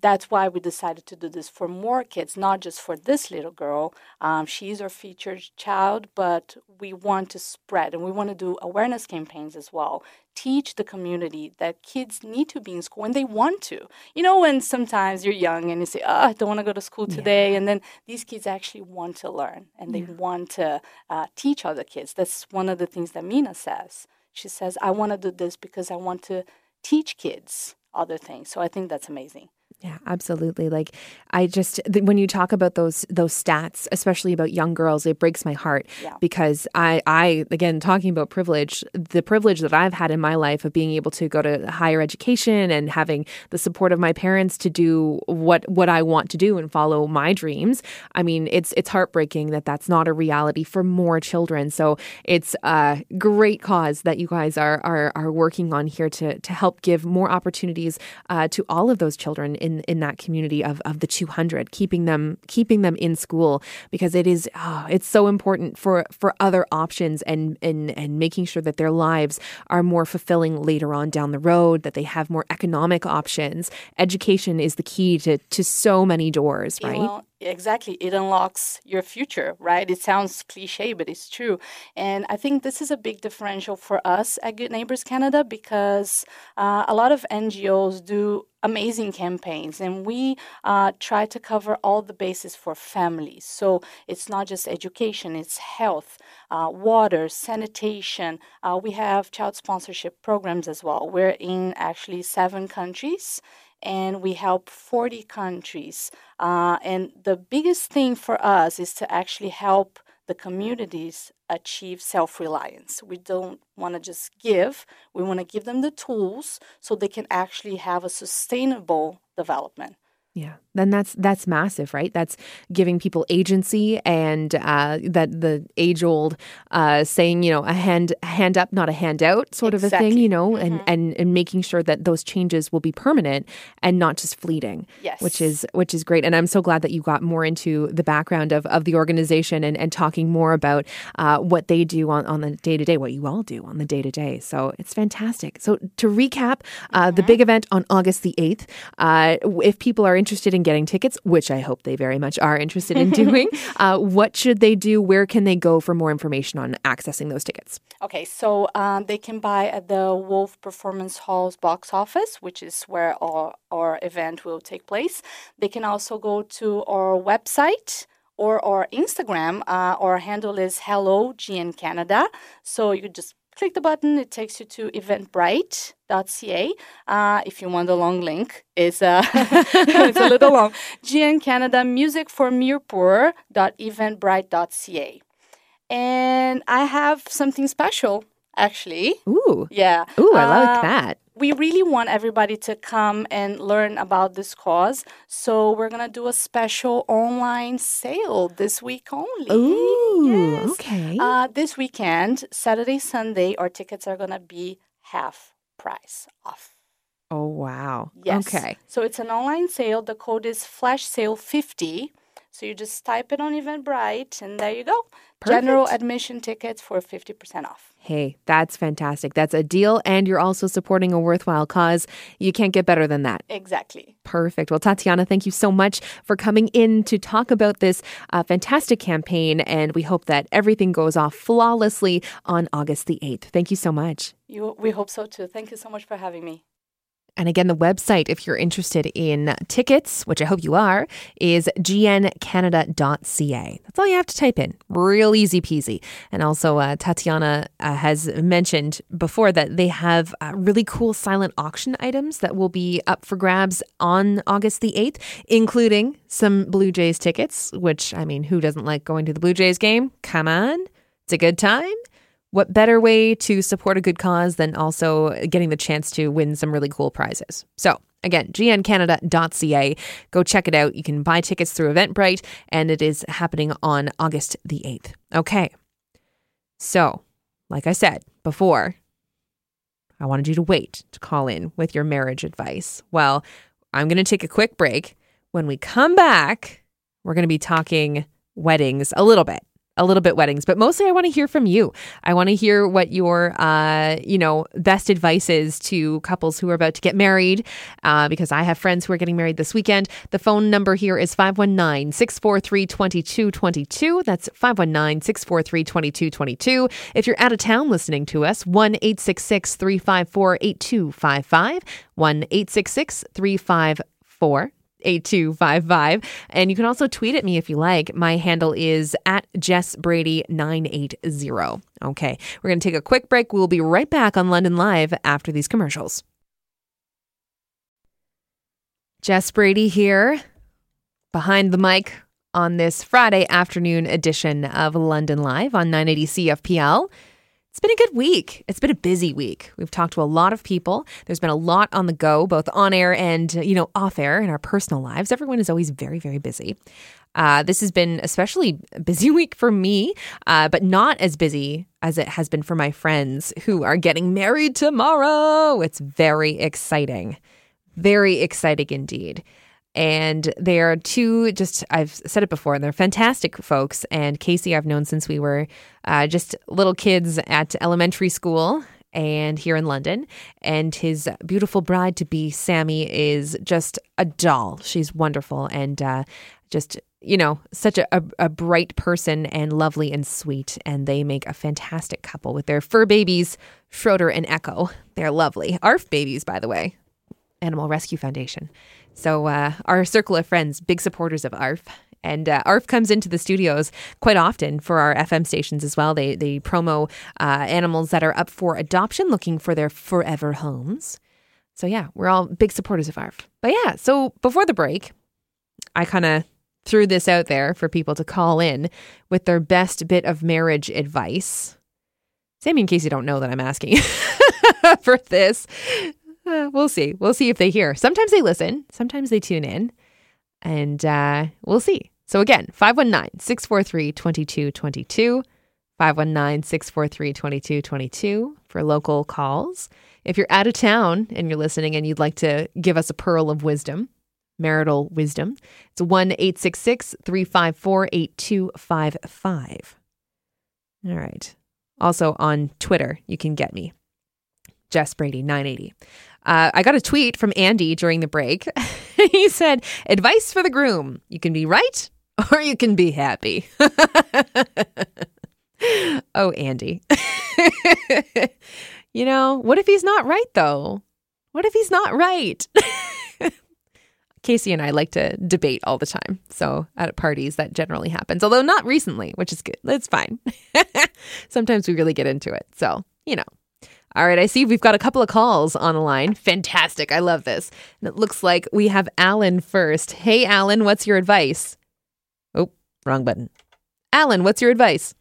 that's why we decided to do this for more kids, not just for this little girl. Um, she's our featured child, but we want to spread and we want to do awareness campaigns as well. Teach the community that kids need to be in school when they want to. You know, when sometimes you're young and you say, oh, I don't want to go to school today. Yeah. And then these kids actually want to learn and they yeah. want to uh, teach other kids. That's one of the things that Mina says. She says, I want to do this because I want to teach kids other things. So I think that's amazing. Yeah, absolutely. Like I just when you talk about those those stats, especially about young girls, it breaks my heart yeah. because I I again talking about privilege, the privilege that I've had in my life of being able to go to higher education and having the support of my parents to do what what I want to do and follow my dreams. I mean, it's it's heartbreaking that that's not a reality for more children. So it's a great cause that you guys are are are working on here to to help give more opportunities uh, to all of those children in in in that community of of the 200 keeping them keeping them in school because it is oh, it's so important for for other options and and and making sure that their lives are more fulfilling later on down the road that they have more economic options. Education is the key to to so many doors right? well, exactly it unlocks your future right? It sounds cliche but it's true. And i think this is a big differential for us at good neighbors canada because uh, a lot of ngos do amazing campaigns and we uh, try to cover all the bases for families. So it's not just education it's health uh, water sanitation. Uh, we have child sponsorship programs as well. We're in actually seven countries and we help 40 countries. Uh, and the biggest thing for us is to actually help the communities achieve self reliance. We don't want to just give, we want to give them the tools so they can actually have a sustainable development. Yeah, then that's that's massive, right? That's giving people agency, and uh, that the age old uh, saying, you know, a hand hand up, not a handout, sort exactly. of a thing, you know, mm-hmm. and and and making sure that those changes will be permanent and not just fleeting. Yes, which is which is great, and I'm so glad that you got more into the background of of the organization and and talking more about uh, what they do on on the day to day, what you all do on the day to day. So it's fantastic. So to recap, uh, mm-hmm. the big event on August the eighth. Uh, if people are interested in getting tickets, which I hope they very much are interested in doing, uh, what should they do? Where can they go for more information on accessing those tickets? Okay, so um, they can buy at the Wolf Performance Hall's box office, which is where our, our event will take place. They can also go to our website or our Instagram. Uh, our handle is Hello GN Canada. So you just click the button, it takes you to eventbrite.ca. Uh, if you want the long link, it's, uh, it's a little long. GN Canada Music for Mirpur.eventbrite.ca. And I have something special, actually. Ooh. Yeah. Ooh, I like uh, that we really want everybody to come and learn about this cause. So we're gonna do a special online sale this week only. Ooh, yes. okay. Uh, this weekend, Saturday, Sunday, our tickets are gonna be half price off. Oh wow! Yes. Okay. So it's an online sale. The code is flash sale fifty. So you just type it on Eventbrite, and there you go. Perfect. General admission tickets for 50% off. Hey, that's fantastic. That's a deal, and you're also supporting a worthwhile cause. You can't get better than that. Exactly. Perfect. Well, Tatiana, thank you so much for coming in to talk about this uh, fantastic campaign, and we hope that everything goes off flawlessly on August the 8th. Thank you so much. You, we hope so too. Thank you so much for having me. And again, the website, if you're interested in tickets, which I hope you are, is gncanada.ca. That's all you have to type in. Real easy peasy. And also, uh, Tatiana uh, has mentioned before that they have uh, really cool silent auction items that will be up for grabs on August the 8th, including some Blue Jays tickets, which, I mean, who doesn't like going to the Blue Jays game? Come on. It's a good time what better way to support a good cause than also getting the chance to win some really cool prizes? So, again, gncanada.ca. Go check it out. You can buy tickets through Eventbrite, and it is happening on August the 8th. Okay. So, like I said before, I wanted you to wait to call in with your marriage advice. Well, I'm going to take a quick break. When we come back, we're going to be talking weddings a little bit a little bit weddings, but mostly I want to hear from you. I want to hear what your, uh, you know, best advice is to couples who are about to get married, uh, because I have friends who are getting married this weekend. The phone number here is 519 643 2222. That's 519 643 2222. If you're out of town listening to us, 1 866 354 8255. 1 866 354 8255. And you can also tweet at me if you like. My handle is at Jess Brady 980. Okay, we're going to take a quick break. We'll be right back on London Live after these commercials. Jess Brady here behind the mic on this Friday afternoon edition of London Live on 980 CFPL. It's been a good week. It's been a busy week. We've talked to a lot of people. There's been a lot on the go, both on air and, you know, off air in our personal lives. Everyone is always very, very busy. Uh, this has been especially a busy week for me, uh, but not as busy as it has been for my friends who are getting married tomorrow. It's very exciting. Very exciting indeed. And they are two, just, I've said it before, and they're fantastic folks. And Casey, I've known since we were uh, just little kids at elementary school and here in London. And his beautiful bride to be, Sammy, is just a doll. She's wonderful and uh, just, you know, such a, a, a bright person and lovely and sweet. And they make a fantastic couple with their fur babies, Schroeder and Echo. They're lovely. ARF babies, by the way, Animal Rescue Foundation. So, uh, our circle of friends, big supporters of ARF. And uh, ARF comes into the studios quite often for our FM stations as well. They, they promo uh, animals that are up for adoption, looking for their forever homes. So, yeah, we're all big supporters of ARF. But yeah, so before the break, I kind of threw this out there for people to call in with their best bit of marriage advice. Sammy in case you don't know that I'm asking for this. Uh, we'll see. We'll see if they hear. Sometimes they listen, sometimes they tune in, and uh, we'll see. So again, 519 643 2222. 519 643 2222 for local calls. If you're out of town and you're listening and you'd like to give us a pearl of wisdom, marital wisdom, it's 1 866 354 8255. All right. Also on Twitter, you can get me, Jess Brady 980. Uh, I got a tweet from Andy during the break. he said, Advice for the groom you can be right or you can be happy. oh, Andy. you know, what if he's not right, though? What if he's not right? Casey and I like to debate all the time. So at parties, that generally happens, although not recently, which is good. It's fine. Sometimes we really get into it. So, you know. All right, I see we've got a couple of calls on the line. Fantastic. I love this. And it looks like we have Alan first. Hey, Alan, what's your advice? Oh, wrong button. Alan, what's your advice?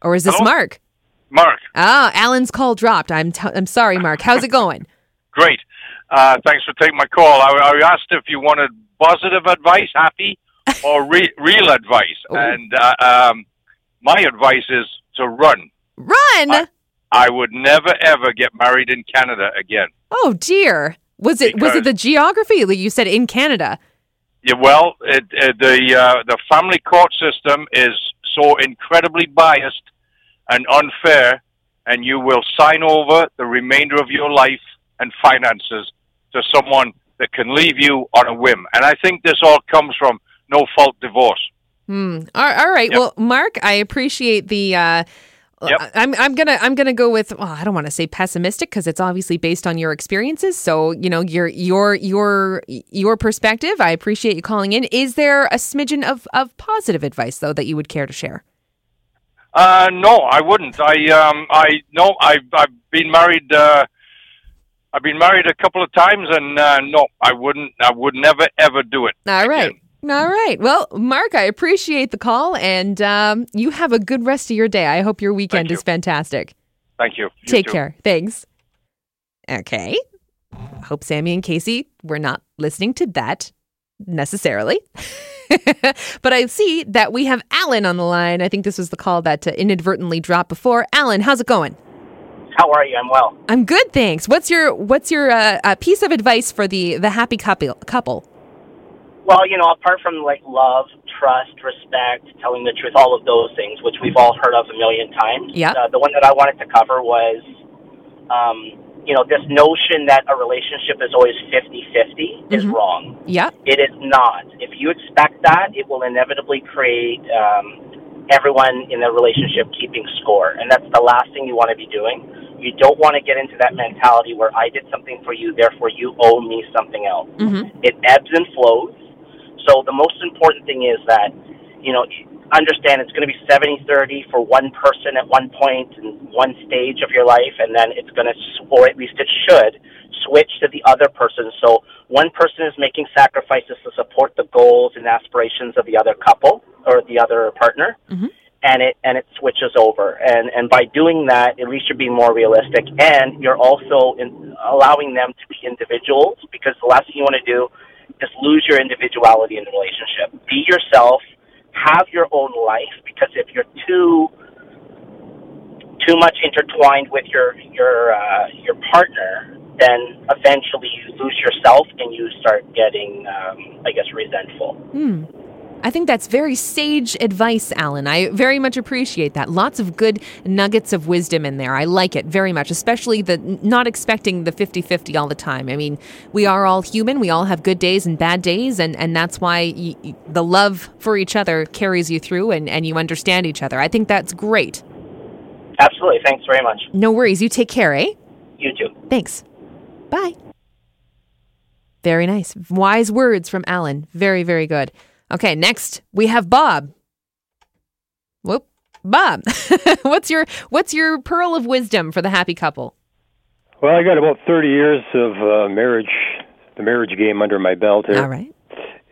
Or is this Hello? Mark? Mark, Ah, Alan's call dropped. I'm t- I'm sorry, Mark. How's it going? great. Uh, thanks for taking my call. I, I asked if you wanted positive advice, happy, or re- real advice. Ooh. And uh, um, my advice is to run. Run. I- I would never, ever get married in Canada again. oh dear. Was it was it the geography? You said in Canada. Yeah, well, it, it, the uh, the family court system is so incredibly biased and unfair, and you will sign over the remainder of your life and finances to someone that can leave you on a whim. And I think this all comes from no fault divorce. Hmm. All, all right. Yep. Well, Mark, I appreciate the. Uh, Yep. I- I'm I'm gonna I'm gonna go with well, I don't want to say pessimistic because it's obviously based on your experiences. So you know your your your your perspective. I appreciate you calling in. Is there a smidgen of of positive advice though that you would care to share? Uh, no, I wouldn't. I um, I no, I've I've been married. Uh, I've been married a couple of times, and uh, no, I wouldn't. I would never ever do it. All right. again. All right. Well, Mark, I appreciate the call, and um, you have a good rest of your day. I hope your weekend you. is fantastic. Thank you. You Take too. care. Thanks. Okay. Hope Sammy and Casey were not listening to that necessarily. but I see that we have Alan on the line. I think this was the call that uh, inadvertently dropped before. Alan, how's it going? How are you? I'm well. I'm good, thanks. What's your what's your uh, uh, piece of advice for the the happy couple? Couple. Well, you know, apart from like love, trust, respect, telling the truth, all of those things, which we've all heard of a million times. Yeah. Uh, the one that I wanted to cover was, um, you know, this notion that a relationship is always 50-50 is wrong. Yeah. It is not. If you expect that, it will inevitably create um, everyone in the relationship keeping score, and that's the last thing you want to be doing. You don't want to get into that mentality where I did something for you, therefore you owe me something else. Mm-hmm. It ebbs and flows. So the most important thing is that, you know, understand it's going to be 70-30 for one person at one point in one stage of your life, and then it's going to, or at least it should, switch to the other person. So one person is making sacrifices to support the goals and aspirations of the other couple or the other partner. Mm-hmm. And it and it switches over, and and by doing that, at least you're being more realistic, and you're also in, allowing them to be individuals. Because the last thing you want to do is lose your individuality in the relationship. Be yourself, have your own life, because if you're too too much intertwined with your your uh, your partner, then eventually you lose yourself and you start getting, um, I guess, resentful. Hmm. I think that's very sage advice, Alan. I very much appreciate that. Lots of good nuggets of wisdom in there. I like it very much, especially the not expecting the 50 50 all the time. I mean, we are all human. We all have good days and bad days, and, and that's why y the love for each other carries you through and, and you understand each other. I think that's great. Absolutely. Thanks very much. No worries. You take care, eh? You too. Thanks. Bye. Very nice. Wise words from Alan. Very, very good. Okay, next we have Bob. Whoop. Bob, what's your what's your pearl of wisdom for the happy couple? Well, I got about 30 years of uh, marriage, the marriage game under my belt here. All right.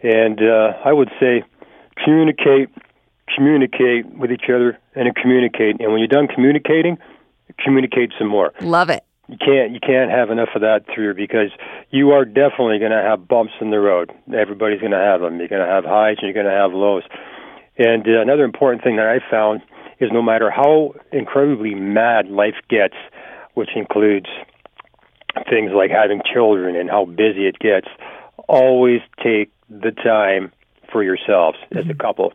And uh, I would say communicate, communicate with each other, and communicate. And when you're done communicating, communicate some more. Love it. You can't you can't have enough of that through because you are definitely going to have bumps in the road. Everybody's going to have them. You're going to have highs and you're going to have lows. And uh, another important thing that I found is no matter how incredibly mad life gets, which includes things like having children and how busy it gets, always take the time for yourselves as a couple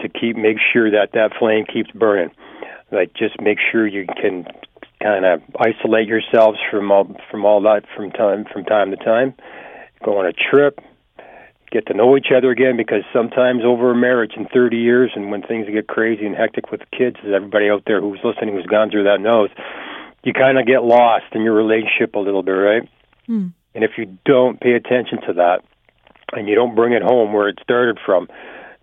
to keep make sure that that flame keeps burning. Like just make sure you can kind of isolate yourselves from all from all that from time from time to time. Go on a trip, get to know each other again because sometimes over a marriage in 30 years and when things get crazy and hectic with kids, as everybody out there who's listening who's gone through that knows, you kind of get lost in your relationship a little bit, right? Hmm. And if you don't pay attention to that and you don't bring it home where it started from,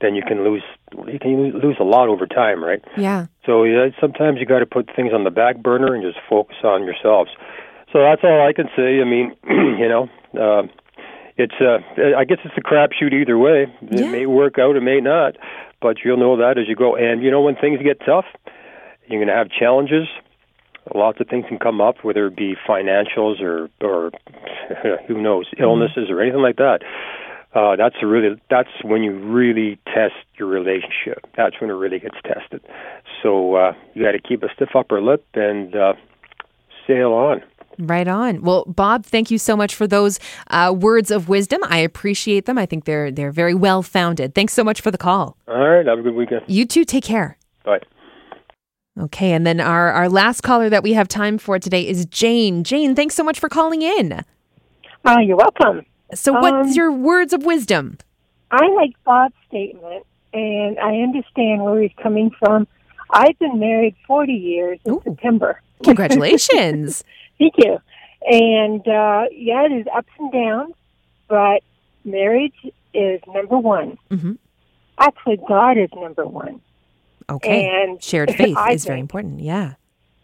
then you can lose you can lose a lot over time, right? Yeah. So yeah, sometimes you got to put things on the back burner and just focus on yourselves. So that's all I can say. I mean, you know, uh, it's uh, I guess it's a crapshoot either way. It may work out, it may not, but you'll know that as you go. And you know, when things get tough, you're going to have challenges. Lots of things can come up, whether it be financials or or who knows illnesses or anything like that. Uh, that's a really that's when you really test your relationship. That's when it really gets tested. So uh, you got to keep a stiff upper lip and uh, sail on. Right on. Well, Bob, thank you so much for those uh, words of wisdom. I appreciate them. I think they're they're very well founded. Thanks so much for the call. All right, have a good weekend. You too. Take care. Bye. Okay, and then our our last caller that we have time for today is Jane. Jane, thanks so much for calling in. Oh, you're welcome. So, what's Um, your words of wisdom? I like Bob's statement, and I understand where he's coming from. I've been married 40 years in September. Congratulations. Thank you. And uh, yeah, it is ups and downs, but marriage is number one. hmm Actually, God is number one. Okay. And Shared faith I is very important. Yeah.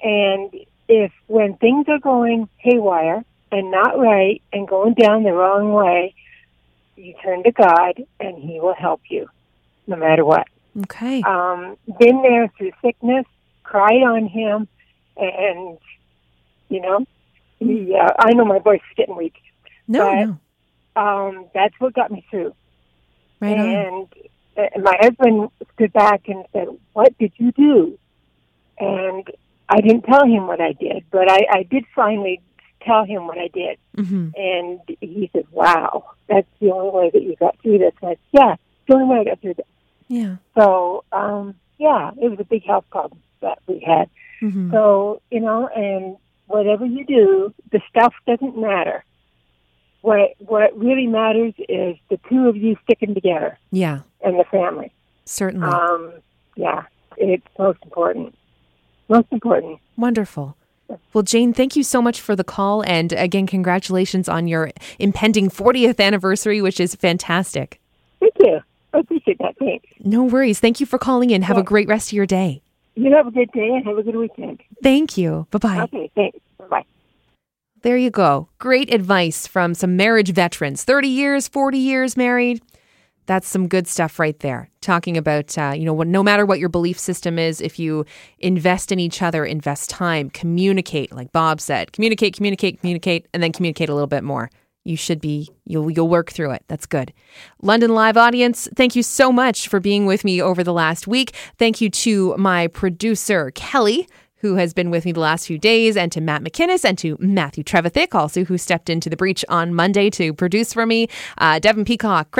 And if when things are going haywire and not right and going down the wrong way, you turn to God and He will help you, no matter what. Okay. Um, been there through sickness, cried on Him, and you know, he, uh, I know my voice is getting weak. No, but, no. Um, that's what got me through. Right and uh, my husband stood back and said, "What did you do?" And I didn't tell him what I did, but I, I did finally tell him what I did. Mm-hmm. And he said, wow, that's the only way that you got through this. And I said, yeah, the only way I got through this. Yeah. So, um, yeah, it was a big health problem that we had. Mm-hmm. So, you know, and whatever you do, the stuff doesn't matter. What what really matters is the two of you sticking together Yeah. and the family. Certainly. Um, yeah, it's most important. Most important. Wonderful. Well, Jane, thank you so much for the call. And again, congratulations on your impending 40th anniversary, which is fantastic. Thank you. I appreciate that. Thanks. No worries. Thank you for calling in. Have a great rest of your day. You have a good day and have a good weekend. Thank you. Bye bye. Okay, thanks. Bye bye. There you go. Great advice from some marriage veterans 30 years, 40 years married. That's some good stuff right there. Talking about, uh, you know, no matter what your belief system is, if you invest in each other, invest time, communicate, like Bob said, communicate, communicate, communicate, and then communicate a little bit more. You should be, you'll, you'll work through it. That's good. London Live audience, thank you so much for being with me over the last week. Thank you to my producer, Kelly, who has been with me the last few days, and to Matt McKinnis and to Matthew Trevithick, also who stepped into the breach on Monday to produce for me. Uh, Devin Peacock, Craig